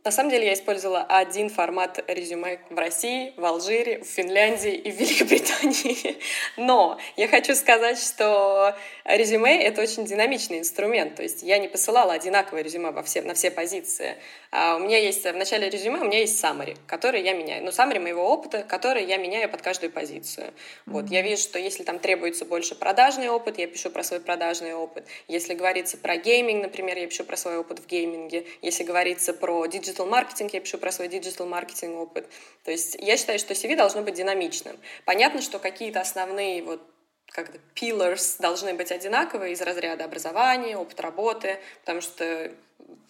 На самом деле я использовала один формат резюме в России, в Алжире, в Финляндии и в Великобритании. Но я хочу сказать, что резюме — это очень динамичный инструмент. То есть я не посылала одинаковое резюме во все, на все позиции. А у меня есть в начале резюме у меня есть summary, который я меняю. Ну, summary моего опыта, который я меняю под каждую позицию. Mm-hmm. Вот, я вижу, что если там требуется больше продажный опыт, я пишу про свой продажный опыт. Если говорится про гейминг, например, я пишу про свой опыт в гейминге. Если говорится про digital digital маркетинг, я пишу про свой digital маркетинг опыт. То есть я считаю, что CV должно быть динамичным. Понятно, что какие-то основные вот как-то pillars должны быть одинаковые из разряда образования, опыт работы, потому что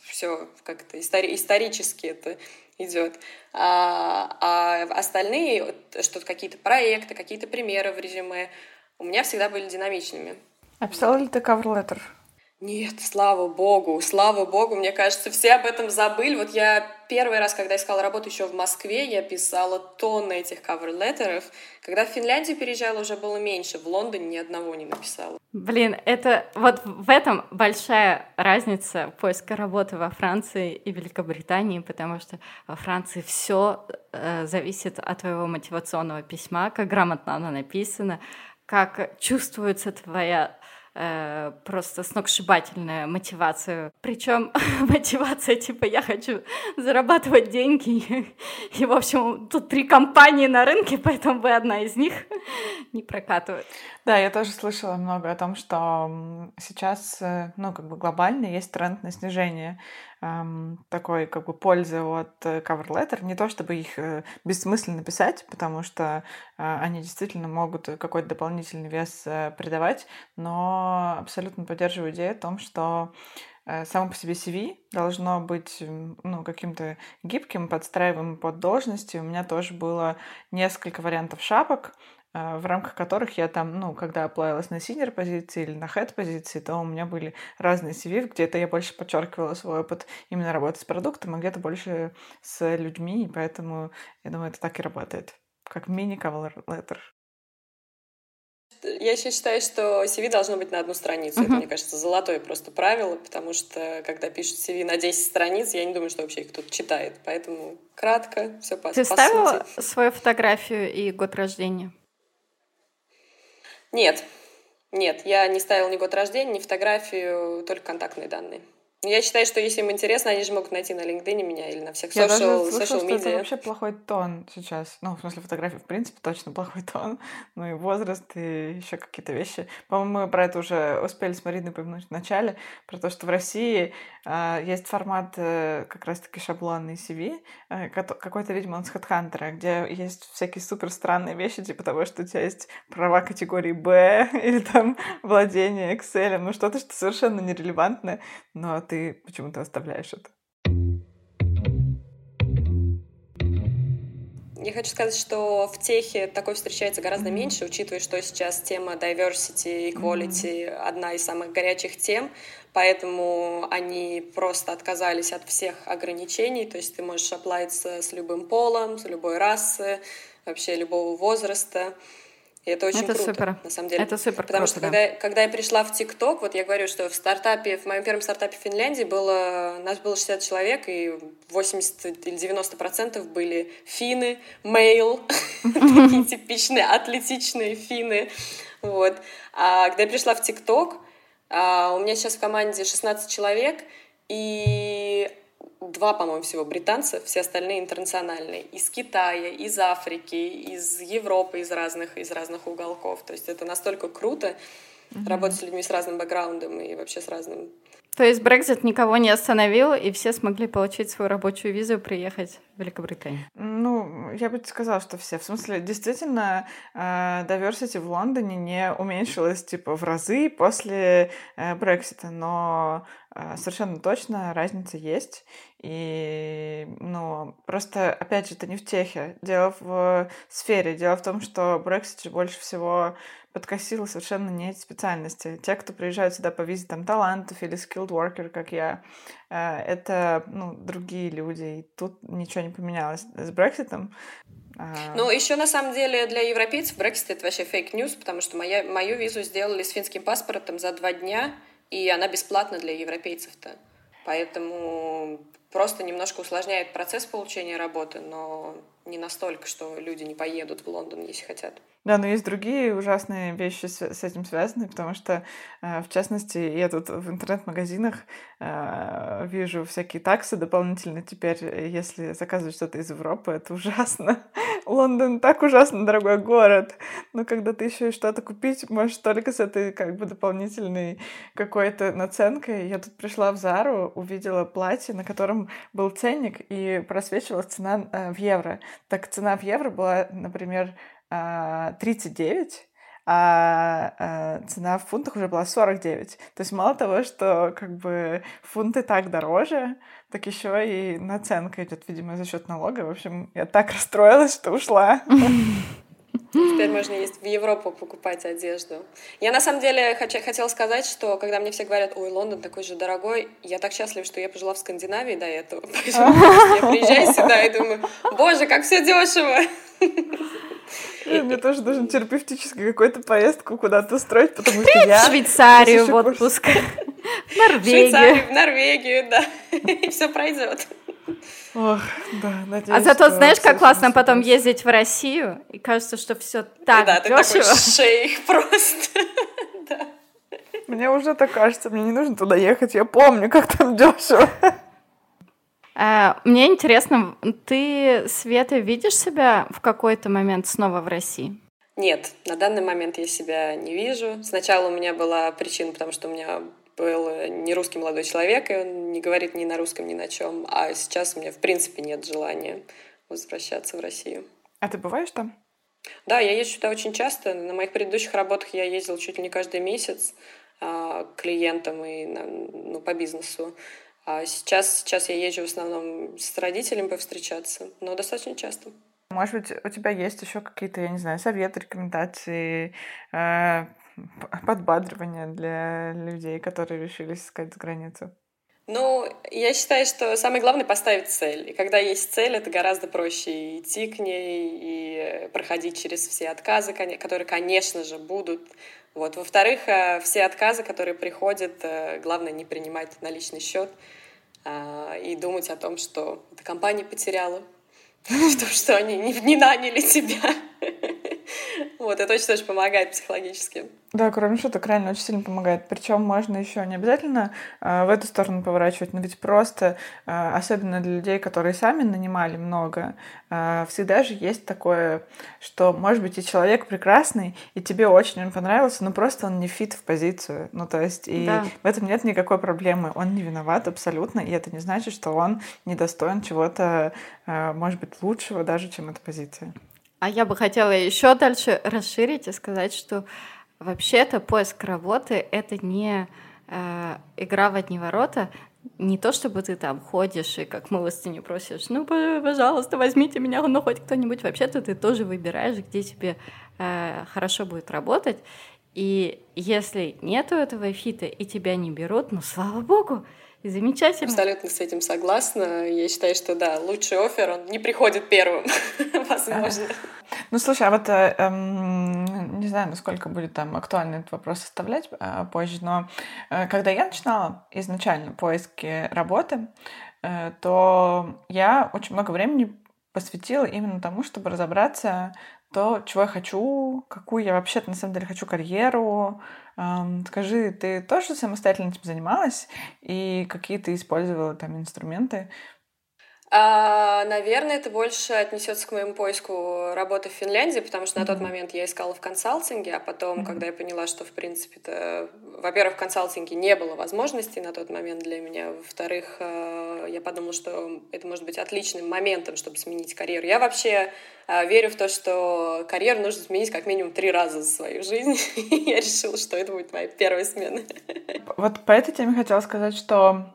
все как-то истори- исторически это идет. А, а остальные, что-то какие-то проекты, какие-то примеры в резюме, у меня всегда были динамичными. А писала ли ты letter? Нет, слава богу, слава богу, мне кажется, все об этом забыли. Вот я первый раз, когда искала работу еще в Москве, я писала тонны этих cover-леттеров. Когда в Финляндию переезжала, уже было меньше. В Лондоне ни одного не написала. Блин, это вот в этом большая разница поиска работы во Франции и Великобритании, потому что во Франции все э, зависит от твоего мотивационного письма, как грамотно оно написано, как чувствуется твоя э, просто сногсшибательная мотивация. Причем мотивация типа я хочу зарабатывать деньги. И, в общем, тут три компании на рынке, поэтому вы одна из них не прокатывает. Да, я тоже слышала много о том, что сейчас, э, ну, как бы глобально есть тренд на снижение эм, такой, как бы, пользы от э, cover letter. Не то, чтобы их э, бессмысленно писать, потому что э, они действительно могут какой-то дополнительный вес э, придавать, но абсолютно поддерживаю идею о том, что Э, само по себе CV должно быть ну, каким-то гибким, подстраиваемым под должности. У меня тоже было несколько вариантов шапок. А, в рамках которых я там, ну, когда аплаилась на senior позиции или на head позиции, то у меня были разные CV, где-то я больше подчеркивала свой опыт именно работы с продуктом, а где-то больше с людьми, и поэтому, я думаю, это так и работает, как мини-cover letter я еще считаю, что CV должно быть на одну страницу. Uh-huh. Это, мне кажется, золотое просто правило, потому что, когда пишут CV на 10 страниц, я не думаю, что вообще их кто-то читает. Поэтому кратко, все по Ты по ставила сути. свою фотографию и год рождения? Нет. Нет, я не ставила ни год рождения, ни фотографию, только контактные данные. Я считаю, что если им интересно, они же могут найти на LinkedIn меня или на всех Я social, даже слышала, social что это вообще плохой тон сейчас. Ну, в смысле, фотографии, в принципе, точно плохой тон. Ну и возраст, и еще какие-то вещи. По-моему, мы про это уже успели с Мариной упомянуть в начале, про то, что в России э, есть формат э, как раз-таки шаблонный CV, э, какой-то, видимо, он с HeadHunter, где есть всякие супер странные вещи, типа того, что у тебя есть права категории Б или там владение Excel, ну что-то, что совершенно нерелевантное, но ты почему-то оставляешь это. Я хочу сказать, что в техе такое встречается гораздо меньше, учитывая, что сейчас тема diversity, equality mm-hmm. одна из самых горячих тем, поэтому они просто отказались от всех ограничений, то есть ты можешь оплавиться с любым полом, с любой расы, вообще любого возраста. И это очень это круто, супер. на самом деле. Это супер Потому круто, что да. когда, когда я пришла в ТикТок, вот я говорю, что в стартапе, в моем первом стартапе в Финляндии было, нас было 60 человек, и 80 или 90 процентов были финны, мейл, такие типичные атлетичные финны. Вот. А когда я пришла в ТикТок, а, у меня сейчас в команде 16 человек, и два, по-моему, всего британца, все остальные интернациональные. Из Китая, из Африки, из Европы, из разных, из разных уголков. То есть это настолько круто mm-hmm. работать с людьми с разным бэкграундом и вообще с разным то есть Брекзит никого не остановил, и все смогли получить свою рабочую визу и приехать в Великобританию? Ну, я бы сказала, что все. В смысле, действительно, э, diversity в Лондоне не уменьшилось, типа, в разы после э, Брексита, но э, совершенно точно разница есть. И, ну, просто, опять же, это не в техе. Дело в сфере. Дело в том, что же больше всего подкосило совершенно не эти специальности. Те, кто приезжают сюда по визе там талантов или skilled worker, как я, э, это ну, другие люди, и тут ничего не поменялось. С Брекситом а. ну, еще на самом деле для европейцев Brexit это вообще fake news, потому что моя, мою визу сделали с финским паспортом за два дня, и она бесплатна для европейцев-то. Поэтому просто немножко усложняет процесс получения работы, но не настолько, что люди не поедут в Лондон, если хотят. Да, но есть другие ужасные вещи с, этим связаны, потому что, э, в частности, я тут в интернет-магазинах э, вижу всякие таксы дополнительно теперь, если заказывать что-то из Европы, это ужасно. Лондон так ужасно дорогой город, но когда ты еще и что-то купить можешь только с этой как бы дополнительной какой-то наценкой. Я тут пришла в Зару, увидела платье, на котором был ценник, и просвечивалась цена э, в евро. Так цена в евро была, например, 39, а, а, а цена в фунтах уже была 49. То есть мало того, что как бы фунты так дороже, так еще и наценка идет, видимо, за счет налога. В общем, я так расстроилась, что ушла. Теперь можно есть в Европу покупать одежду. Я на самом деле хочу, хотела сказать, что когда мне все говорят, ой, Лондон такой же дорогой, я так счастлива, что я пожила в Скандинавии до этого. я приезжаю сюда и думаю, боже, как все дешево. Мне тоже нужно терапевтическую какую-то поездку куда-то устроить, потому что я... В Швейцарию в отпуск. В Норвегию. В Норвегию, да. И все пройдет. Ох, да, надеюсь, А зато знаешь, как классно потом ездить в Россию, и кажется, что все так да, дешево. ты такой шейх просто. да. Мне уже так кажется, мне не нужно туда ехать, я помню, как там дешево. А, мне интересно, ты, Света, видишь себя в какой-то момент снова в России? Нет, на данный момент я себя не вижу. Сначала у меня была причина, потому что у меня был не русский молодой человек, и он не говорит ни на русском, ни на чем. А сейчас у меня, в принципе, нет желания возвращаться в Россию. А ты бываешь там? Да, я езжу сюда очень часто. На моих предыдущих работах я ездила чуть ли не каждый месяц а, к клиентам и ну, по бизнесу. А сейчас, сейчас я езжу в основном с родителями повстречаться, но достаточно часто. Может быть, у тебя есть еще какие-то, я не знаю, советы, рекомендации, э, подбадривания для людей, которые решили искать границу? Ну, я считаю, что самое главное — поставить цель. И когда есть цель, это гораздо проще идти к ней и проходить через все отказы, которые, конечно же, будут. Вот. Во-вторых, э, все отказы, которые приходят, э, главное не принимать на личный счет а, и думать о том, что эта компания потеряла, что они не наняли тебя. Вот, это очень тоже помогает психологически. Да, кроме шуток, реально очень сильно помогает. Причем можно еще не обязательно э, в эту сторону поворачивать, но ведь просто, э, особенно для людей, которые сами нанимали много, э, всегда же есть такое, что, может быть, и человек прекрасный, и тебе очень он понравился, но просто он не фит в позицию. Ну, то есть, и да. в этом нет никакой проблемы. Он не виноват абсолютно, и это не значит, что он недостоин чего-то, э, может быть, лучшего даже, чем эта позиция. А я бы хотела еще дальше расширить и сказать, что вообще-то поиск работы — это не э, игра в одни ворота, не то чтобы ты там ходишь и как милостыню просишь, ну, пожалуйста, возьмите меня, ну, хоть кто-нибудь. Вообще-то ты тоже выбираешь, где тебе э, хорошо будет работать. И если нету этого фита и тебя не берут, ну, слава богу, замечательно. Абсолютно с этим согласна. Я считаю, что да, лучший офер, он не приходит первым, возможно. Ну, слушай, а вот э, эм, не знаю, насколько будет там актуально этот вопрос оставлять э, позже, но э, когда я начинала изначально поиски работы, э, то я очень много времени посвятила именно тому, чтобы разобраться то, чего я хочу, какую я вообще-то на самом деле хочу карьеру, Скажи, ты тоже самостоятельно этим занималась? И какие ты использовала там инструменты? А, наверное, это больше отнесется к моему поиску работы в Финляндии, потому что на тот момент я искала в консалтинге, а потом, когда я поняла, что, в принципе, то, во-первых, в консалтинге не было возможностей на тот момент для меня, во-вторых, э, я подумала, что это может быть отличным моментом, чтобы сменить карьеру. Я вообще э, верю в то, что карьеру нужно сменить как минимум три раза за свою жизнь. я решила, что это будет моя первая смена. Вот по этой теме хотела сказать, что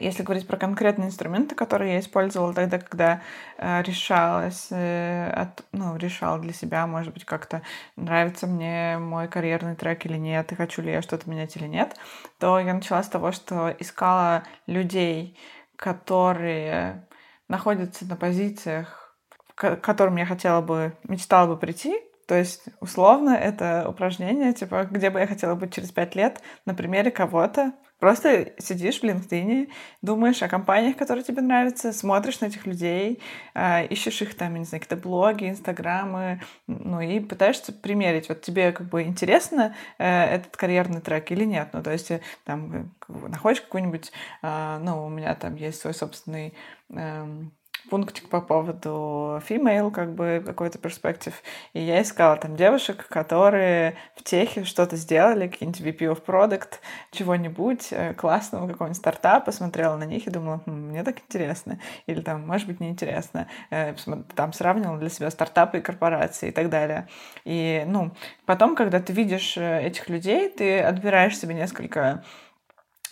если говорить про конкретные инструменты, которые я использовала тогда, когда э, решалась, э, от, ну, решала для себя, может быть, как-то нравится мне мой карьерный трек или нет, и хочу ли я что-то менять или нет, то я начала с того, что искала людей, которые находятся на позициях, к которым я хотела бы, мечтала бы прийти, то есть, условно, это упражнение, типа, где бы я хотела быть через пять лет, на примере кого-то, Просто сидишь в LinkedIn, думаешь о компаниях, которые тебе нравятся, смотришь на этих людей, а, ищешь их там, не знаю, какие-то блоги, инстаграмы, ну и пытаешься примерить. Вот тебе как бы интересно э, этот карьерный трек или нет? Ну, то есть э, там э, находишь какой-нибудь, а, ну, у меня там есть свой собственный эм, пунктик по поводу female, как бы какой-то перспектив. И я искала там девушек, которые в техе что-то сделали, какие-нибудь VP of Product, чего-нибудь э, классного, какого-нибудь стартапа, смотрела на них и думала, хм, мне так интересно. Или там, может быть, неинтересно. Э, там сравнивала для себя стартапы и корпорации и так далее. И, ну, потом, когда ты видишь э, этих людей, ты отбираешь себе несколько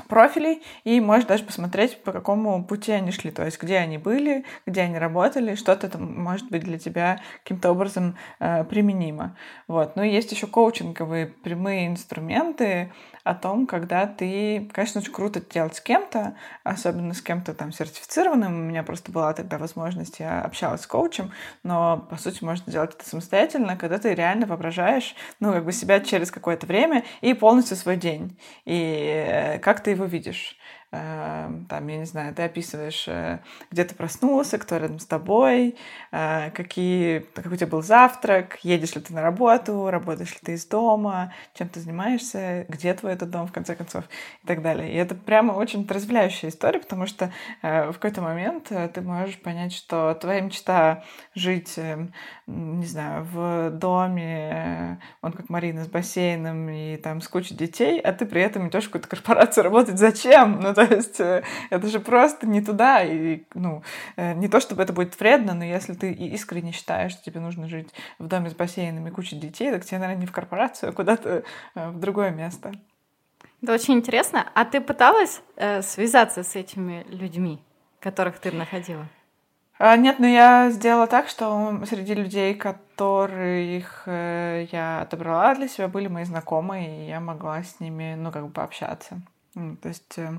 профилей и можешь даже посмотреть, по какому пути они шли, то есть где они были, где они работали, что-то там может быть для тебя каким-то образом э, применимо. Вот. Ну и есть еще коучинговые прямые инструменты, о том, когда ты, конечно, очень круто делать с кем-то, особенно с кем-то там сертифицированным. У меня просто была тогда возможность, я общалась с коучем, но, по сути, можно делать это самостоятельно, когда ты реально воображаешь, ну, как бы себя через какое-то время и полностью свой день. И э, как ты его видишь. Эм, там, я не знаю, ты описываешь, э, где ты проснулся, кто рядом с тобой, э, какие, какой у тебя был завтрак, едешь ли ты на работу, работаешь ли ты из дома, чем ты занимаешься, где твой этот дом, в конце концов, и так далее. И это прямо очень отрезвляющая история, потому что э, в какой-то момент ты можешь понять, что твоя мечта жить, не знаю, в доме, он как Марина, с бассейном и там с кучей детей, а ты при этом идешь в какую-то корпорацию работать. Зачем? Ну, то есть э, это же просто не туда. И, ну, э, не то, чтобы это будет вредно, но если ты искренне считаешь, что тебе нужно жить в доме с бассейном и кучей детей, так тебе, наверное, не в корпорацию, а куда-то э, в другое место. Это очень интересно. А ты пыталась э, связаться с этими людьми, которых ты находила? А, нет, ну я сделала так, что среди людей, которых э, я отобрала для себя, были мои знакомые, и я могла с ними, ну, как бы пообщаться. То есть э,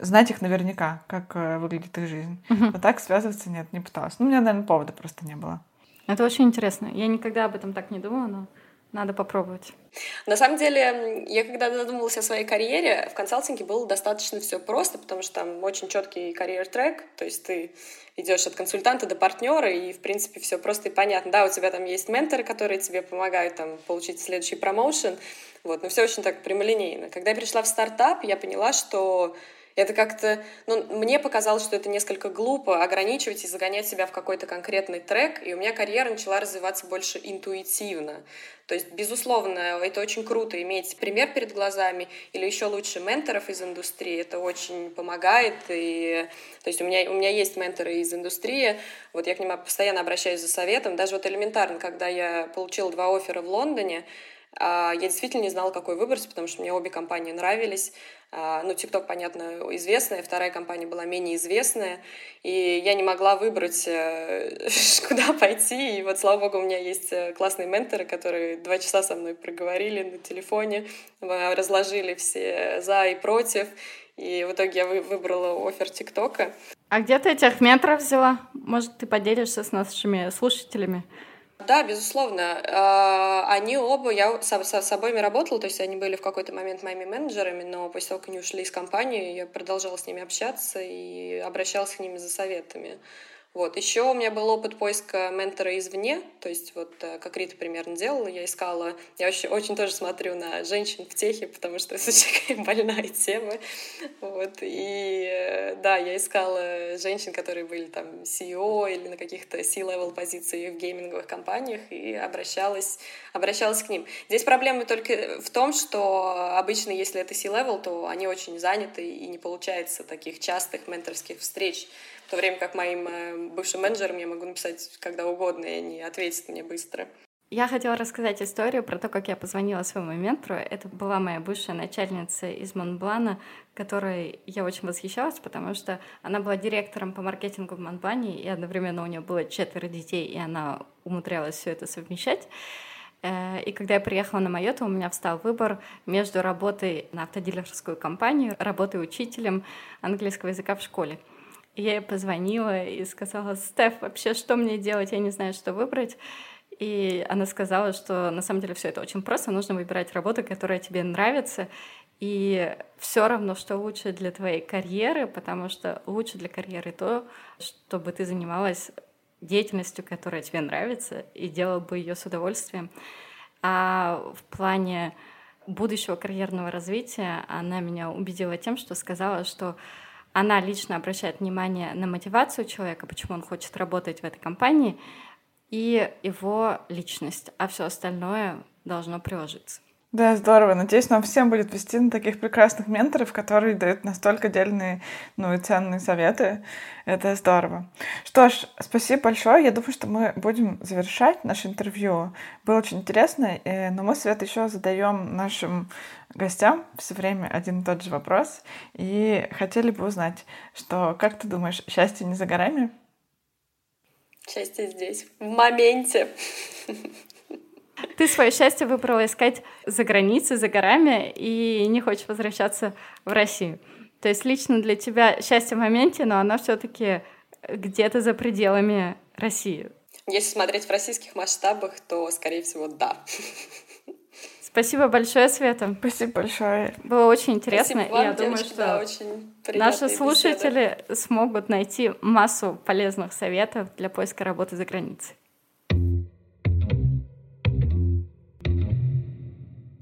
знать их наверняка, как э, выглядит их жизнь. Uh-huh. Но так связываться нет, не пыталась. Ну, у меня, наверное, повода просто не было. Это очень интересно. Я никогда об этом так не думала, но надо попробовать. На самом деле, я когда задумывалась о своей карьере, в консалтинге было достаточно все просто, потому что там очень четкий карьер-трек, то есть ты идешь от консультанта до партнера, и, в принципе, все просто и понятно. Да, у тебя там есть менторы, которые тебе помогают там, получить следующий промоушен, вот, но все очень так прямолинейно. Когда я пришла в стартап, я поняла, что это как-то, ну, мне показалось, что это несколько глупо ограничивать и загонять себя в какой-то конкретный трек, и у меня карьера начала развиваться больше интуитивно. То есть, безусловно, это очень круто иметь пример перед глазами или еще лучше менторов из индустрии. Это очень помогает. И, то есть у меня, у меня есть менторы из индустрии. Вот я к ним постоянно обращаюсь за советом. Даже вот элементарно, когда я получила два оффера в Лондоне, а, я действительно не знала, какой выбрать, потому что мне обе компании нравились. А, ну, TikTok, понятно, известная, вторая компания была менее известная, и я не могла выбрать, э, куда пойти. И вот, слава богу, у меня есть э, классные менторы, которые два часа со мной проговорили на телефоне, разложили все за и против, и в итоге я выбрала офер ТикТока. А где ты этих менторов взяла? Может, ты поделишься с нашими слушателями? Да, безусловно. А, они оба, я с, с, с обоими работала, то есть они были в какой-то момент моими менеджерами, но после того, как они ушли из компании, я продолжала с ними общаться и обращалась к ним за советами. Вот. Еще у меня был опыт поиска ментора извне, то есть вот э, как Рита примерно делала, я искала, я очень, очень тоже смотрю на женщин в техе, потому что это очень больная тема, вот, и э, да, я искала женщин, которые были там CEO или на каких-то C-level позициях в гейминговых компаниях и обращалась, обращалась к ним. Здесь проблема только в том, что обычно, если это C-level, то они очень заняты и не получается таких частых менторских встреч, в то время как моим э, бывшим менеджерам я могу написать когда угодно, и они ответят мне быстро. Я хотела рассказать историю про то, как я позвонила своему ментору. Это была моя бывшая начальница из Монблана, которой я очень восхищалась, потому что она была директором по маркетингу в Монблане, и одновременно у нее было четверо детей, и она умудрялась все это совмещать. Э, и когда я приехала на Майоту, у меня встал выбор между работой на автодилерскую компанию, работой учителем английского языка в школе. Я ей позвонила и сказала, Стеф, вообще что мне делать, я не знаю, что выбрать. И она сказала, что на самом деле все это очень просто, нужно выбирать работу, которая тебе нравится, и все равно, что лучше для твоей карьеры, потому что лучше для карьеры то, чтобы ты занималась деятельностью, которая тебе нравится, и делала бы ее с удовольствием. А в плане будущего карьерного развития она меня убедила тем, что сказала, что она лично обращает внимание на мотивацию человека, почему он хочет работать в этой компании, и его личность, а все остальное должно приложиться. Да, здорово. Надеюсь, нам всем будет вести на таких прекрасных менторов, которые дают настолько дельные, ну и ценные советы. Это здорово. Что ж, спасибо большое. Я думаю, что мы будем завершать наше интервью. Было очень интересно, э, но мы, Свет, еще задаем нашим гостям все время один и тот же вопрос. И хотели бы узнать, что, как ты думаешь, счастье не за горами? Счастье здесь, в моменте. Ты свое счастье выбрала искать за границей, за горами, и не хочешь возвращаться в Россию. То есть лично для тебя счастье в моменте, но оно все-таки где-то за пределами России. Если смотреть в российских масштабах, то, скорее всего, да. Спасибо большое, Света. Спасибо большое. Было очень интересно. Спасибо вам, и я девочки, думаю, что да, очень наши слушатели беседы. смогут найти массу полезных советов для поиска работы за границей.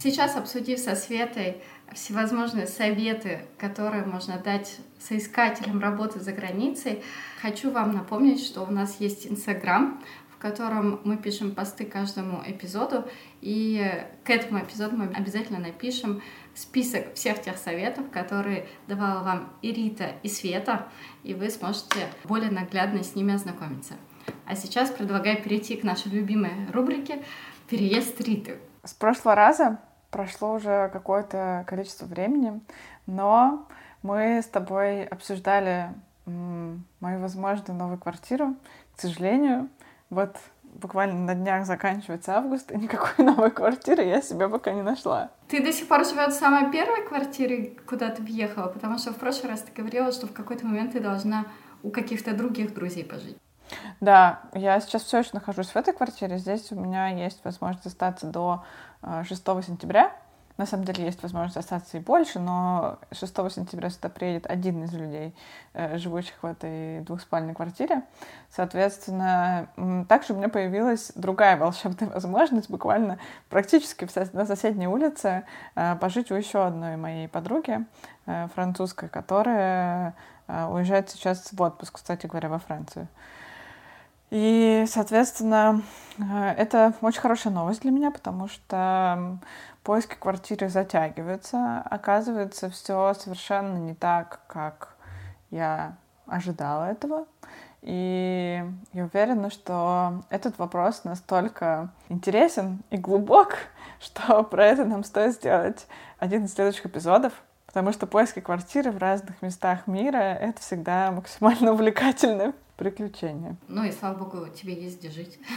Сейчас, обсудив со Светой всевозможные советы, которые можно дать соискателям работы за границей, хочу вам напомнить, что у нас есть Инстаграм, в котором мы пишем посты каждому эпизоду, и к этому эпизоду мы обязательно напишем список всех тех советов, которые давала вам и Рита, и Света, и вы сможете более наглядно с ними ознакомиться. А сейчас предлагаю перейти к нашей любимой рубрике «Переезд Риты». С прошлого раза прошло уже какое-то количество времени, но мы с тобой обсуждали мою возможную новую квартиру. К сожалению, вот буквально на днях заканчивается август, и никакой новой квартиры я себе пока не нашла. Ты до сих пор живешь в самой первой квартире, куда ты въехала, потому что в прошлый раз ты говорила, что в какой-то момент ты должна у каких-то других друзей пожить. Да, я сейчас все еще нахожусь в этой квартире. Здесь у меня есть возможность остаться до 6 э, сентября. На самом деле есть возможность остаться и больше, но 6 сентября сюда приедет один из людей, э, живущих в этой двухспальной квартире. Соответственно, также у меня появилась другая волшебная возможность буквально практически на соседней улице э, пожить у еще одной моей подруги э, французской, которая уезжает сейчас в отпуск, кстати говоря, во Францию. И, соответственно, это очень хорошая новость для меня, потому что поиски квартиры затягиваются. Оказывается, все совершенно не так, как я ожидала этого. И я уверена, что этот вопрос настолько интересен и глубок, что про это нам стоит сделать один из следующих эпизодов, потому что поиски квартиры в разных местах мира — это всегда максимально увлекательное приключение. Ну и слава богу, тебе есть где жить.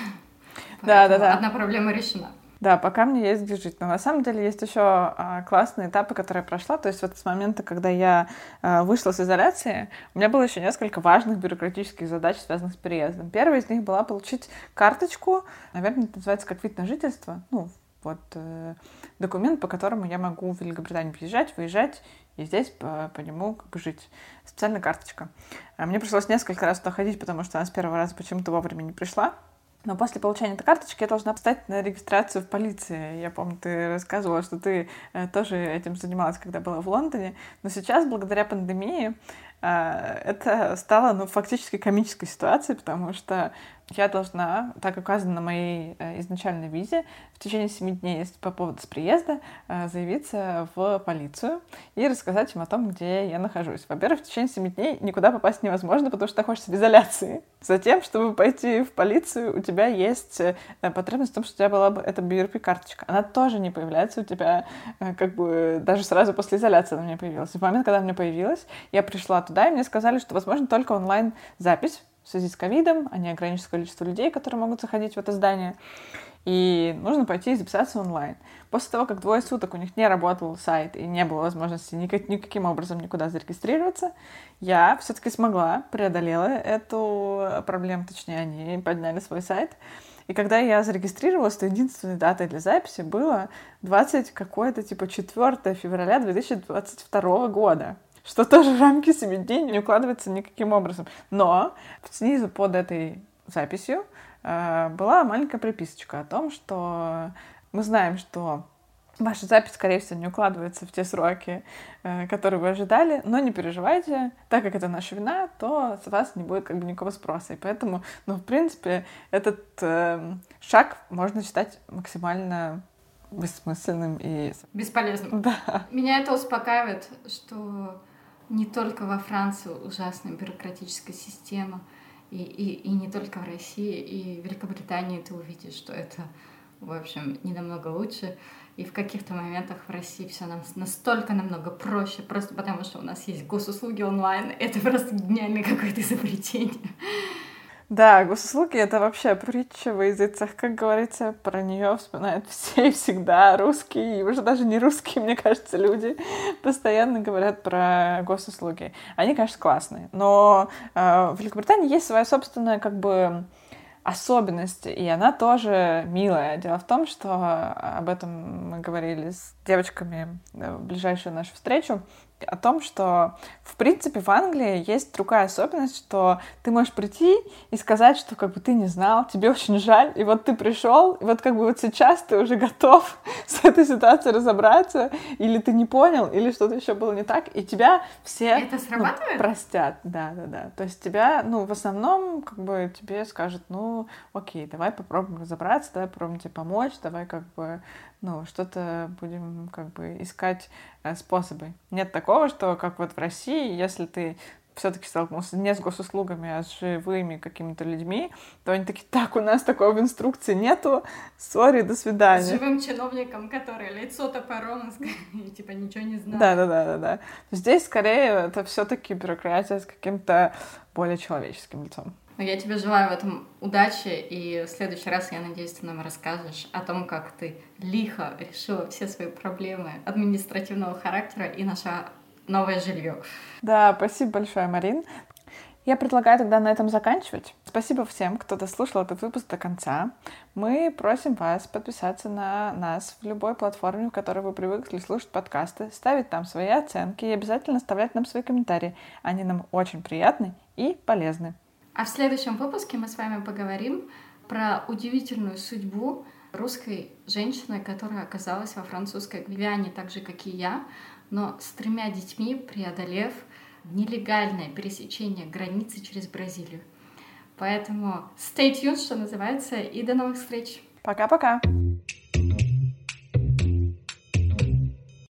Да, да, да. Одна проблема решена. Да, пока мне есть где жить. Но на самом деле есть еще а, классные этапы, которые я прошла. То есть вот с момента, когда я а, вышла с изоляции, у меня было еще несколько важных бюрократических задач, связанных с переездом. Первая из них была получить карточку, наверное, это называется как вид на жительство. Ну, вот э, документ, по которому я могу в Великобританию приезжать, выезжать и здесь по, по нему как бы жить. Специальная карточка. А мне пришлось несколько раз туда ходить, потому что она с первого раза почему-то вовремя не пришла. Но после получения этой карточки я должна встать на регистрацию в полиции. Я помню, ты рассказывала, что ты э, тоже этим занималась, когда была в Лондоне. Но сейчас, благодаря пандемии, это стало ну, фактически комической ситуацией, потому что я должна, так указано на моей э, изначальной визе, в течение 7 дней по поводу с приезда э, заявиться в полицию и рассказать им о том, где я нахожусь. Во-первых, в течение 7 дней никуда попасть невозможно, потому что находишься в изоляции. Затем, чтобы пойти в полицию, у тебя есть э, потребность в том, что у тебя была бы эта BRP-карточка. Она тоже не появляется у тебя как бы даже сразу после изоляции она меня появилась. И в момент, когда у меня появилась, я пришла туда, и мне сказали, что возможно только онлайн-запись в связи с ковидом, они ограничат количество людей, которые могут заходить в это здание, и нужно пойти и записаться онлайн. После того, как двое суток у них не работал сайт и не было возможности никак, никаким образом никуда зарегистрироваться, я все-таки смогла, преодолела эту проблему, точнее, они подняли свой сайт, и когда я зарегистрировалась, то единственной датой для записи было 20 какое-то типа 4 февраля 2022 года что тоже в рамки 7 дней не укладывается никаким образом. Но снизу под этой записью э, была маленькая приписочка о том, что мы знаем, что ваша запись, скорее всего, не укладывается в те сроки, э, которые вы ожидали, но не переживайте, так как это наша вина, то с вас не будет как бы никакого спроса. И поэтому, ну, в принципе, этот э, шаг можно считать максимально бессмысленным и... Бесполезным. Да. Меня это успокаивает, что не только во Франции ужасная бюрократическая система, и, и, и не только в России, и в Великобритании ты увидишь, что это, в общем, не намного лучше. И в каких-то моментах в России все нам настолько намного проще, просто потому что у нас есть госуслуги онлайн. Это просто гениальное какое-то изобретение. Да, госуслуги — это вообще притча в языцах, как говорится, про нее вспоминают все и всегда, русские, и уже даже не русские, мне кажется, люди постоянно говорят про госуслуги. Они, конечно, классные, но э, в Великобритании есть своя собственная, как бы, особенность, и она тоже милая. Дело в том, что об этом мы говорили с девочками в ближайшую нашу встречу, о том, что, в принципе, в Англии есть другая особенность, что ты можешь прийти и сказать, что как бы ты не знал, тебе очень жаль, и вот ты пришел, и вот как бы вот сейчас ты уже готов с этой ситуацией разобраться, или ты не понял, или что-то еще было не так, и тебя все Это ну, простят. Да, да, да. То есть тебя, ну, в основном, как бы тебе скажут, ну, окей, давай попробуем разобраться, давай попробуем тебе помочь, давай как бы ну, что-то будем как бы искать э, способы. Нет такого, что как вот в России, если ты все-таки столкнулся не с госуслугами, а с живыми какими-то людьми, то они такие, так, у нас такого в инструкции нету, сори, до свидания. С живым чиновником, который лицо топором и типа ничего не знает. Да-да-да-да. Здесь скорее это все-таки бюрократия с каким-то более человеческим лицом. Ну, я тебе желаю в этом удачи, и в следующий раз, я надеюсь, ты нам расскажешь о том, как ты лихо решила все свои проблемы административного характера и нашла новое жилье. Да, спасибо большое, Марин. Я предлагаю тогда на этом заканчивать. Спасибо всем, кто дослушал этот выпуск до конца. Мы просим вас подписаться на нас в любой платформе, в которой вы привыкли слушать подкасты, ставить там свои оценки и обязательно оставлять нам свои комментарии. Они нам очень приятны и полезны. А в следующем выпуске мы с вами поговорим про удивительную судьбу русской женщины, которая оказалась во французской Гвиане, так же, как и я, но с тремя детьми, преодолев нелегальное пересечение границы через Бразилию. Поэтому stay tuned, что называется, и до новых встреч. Пока-пока.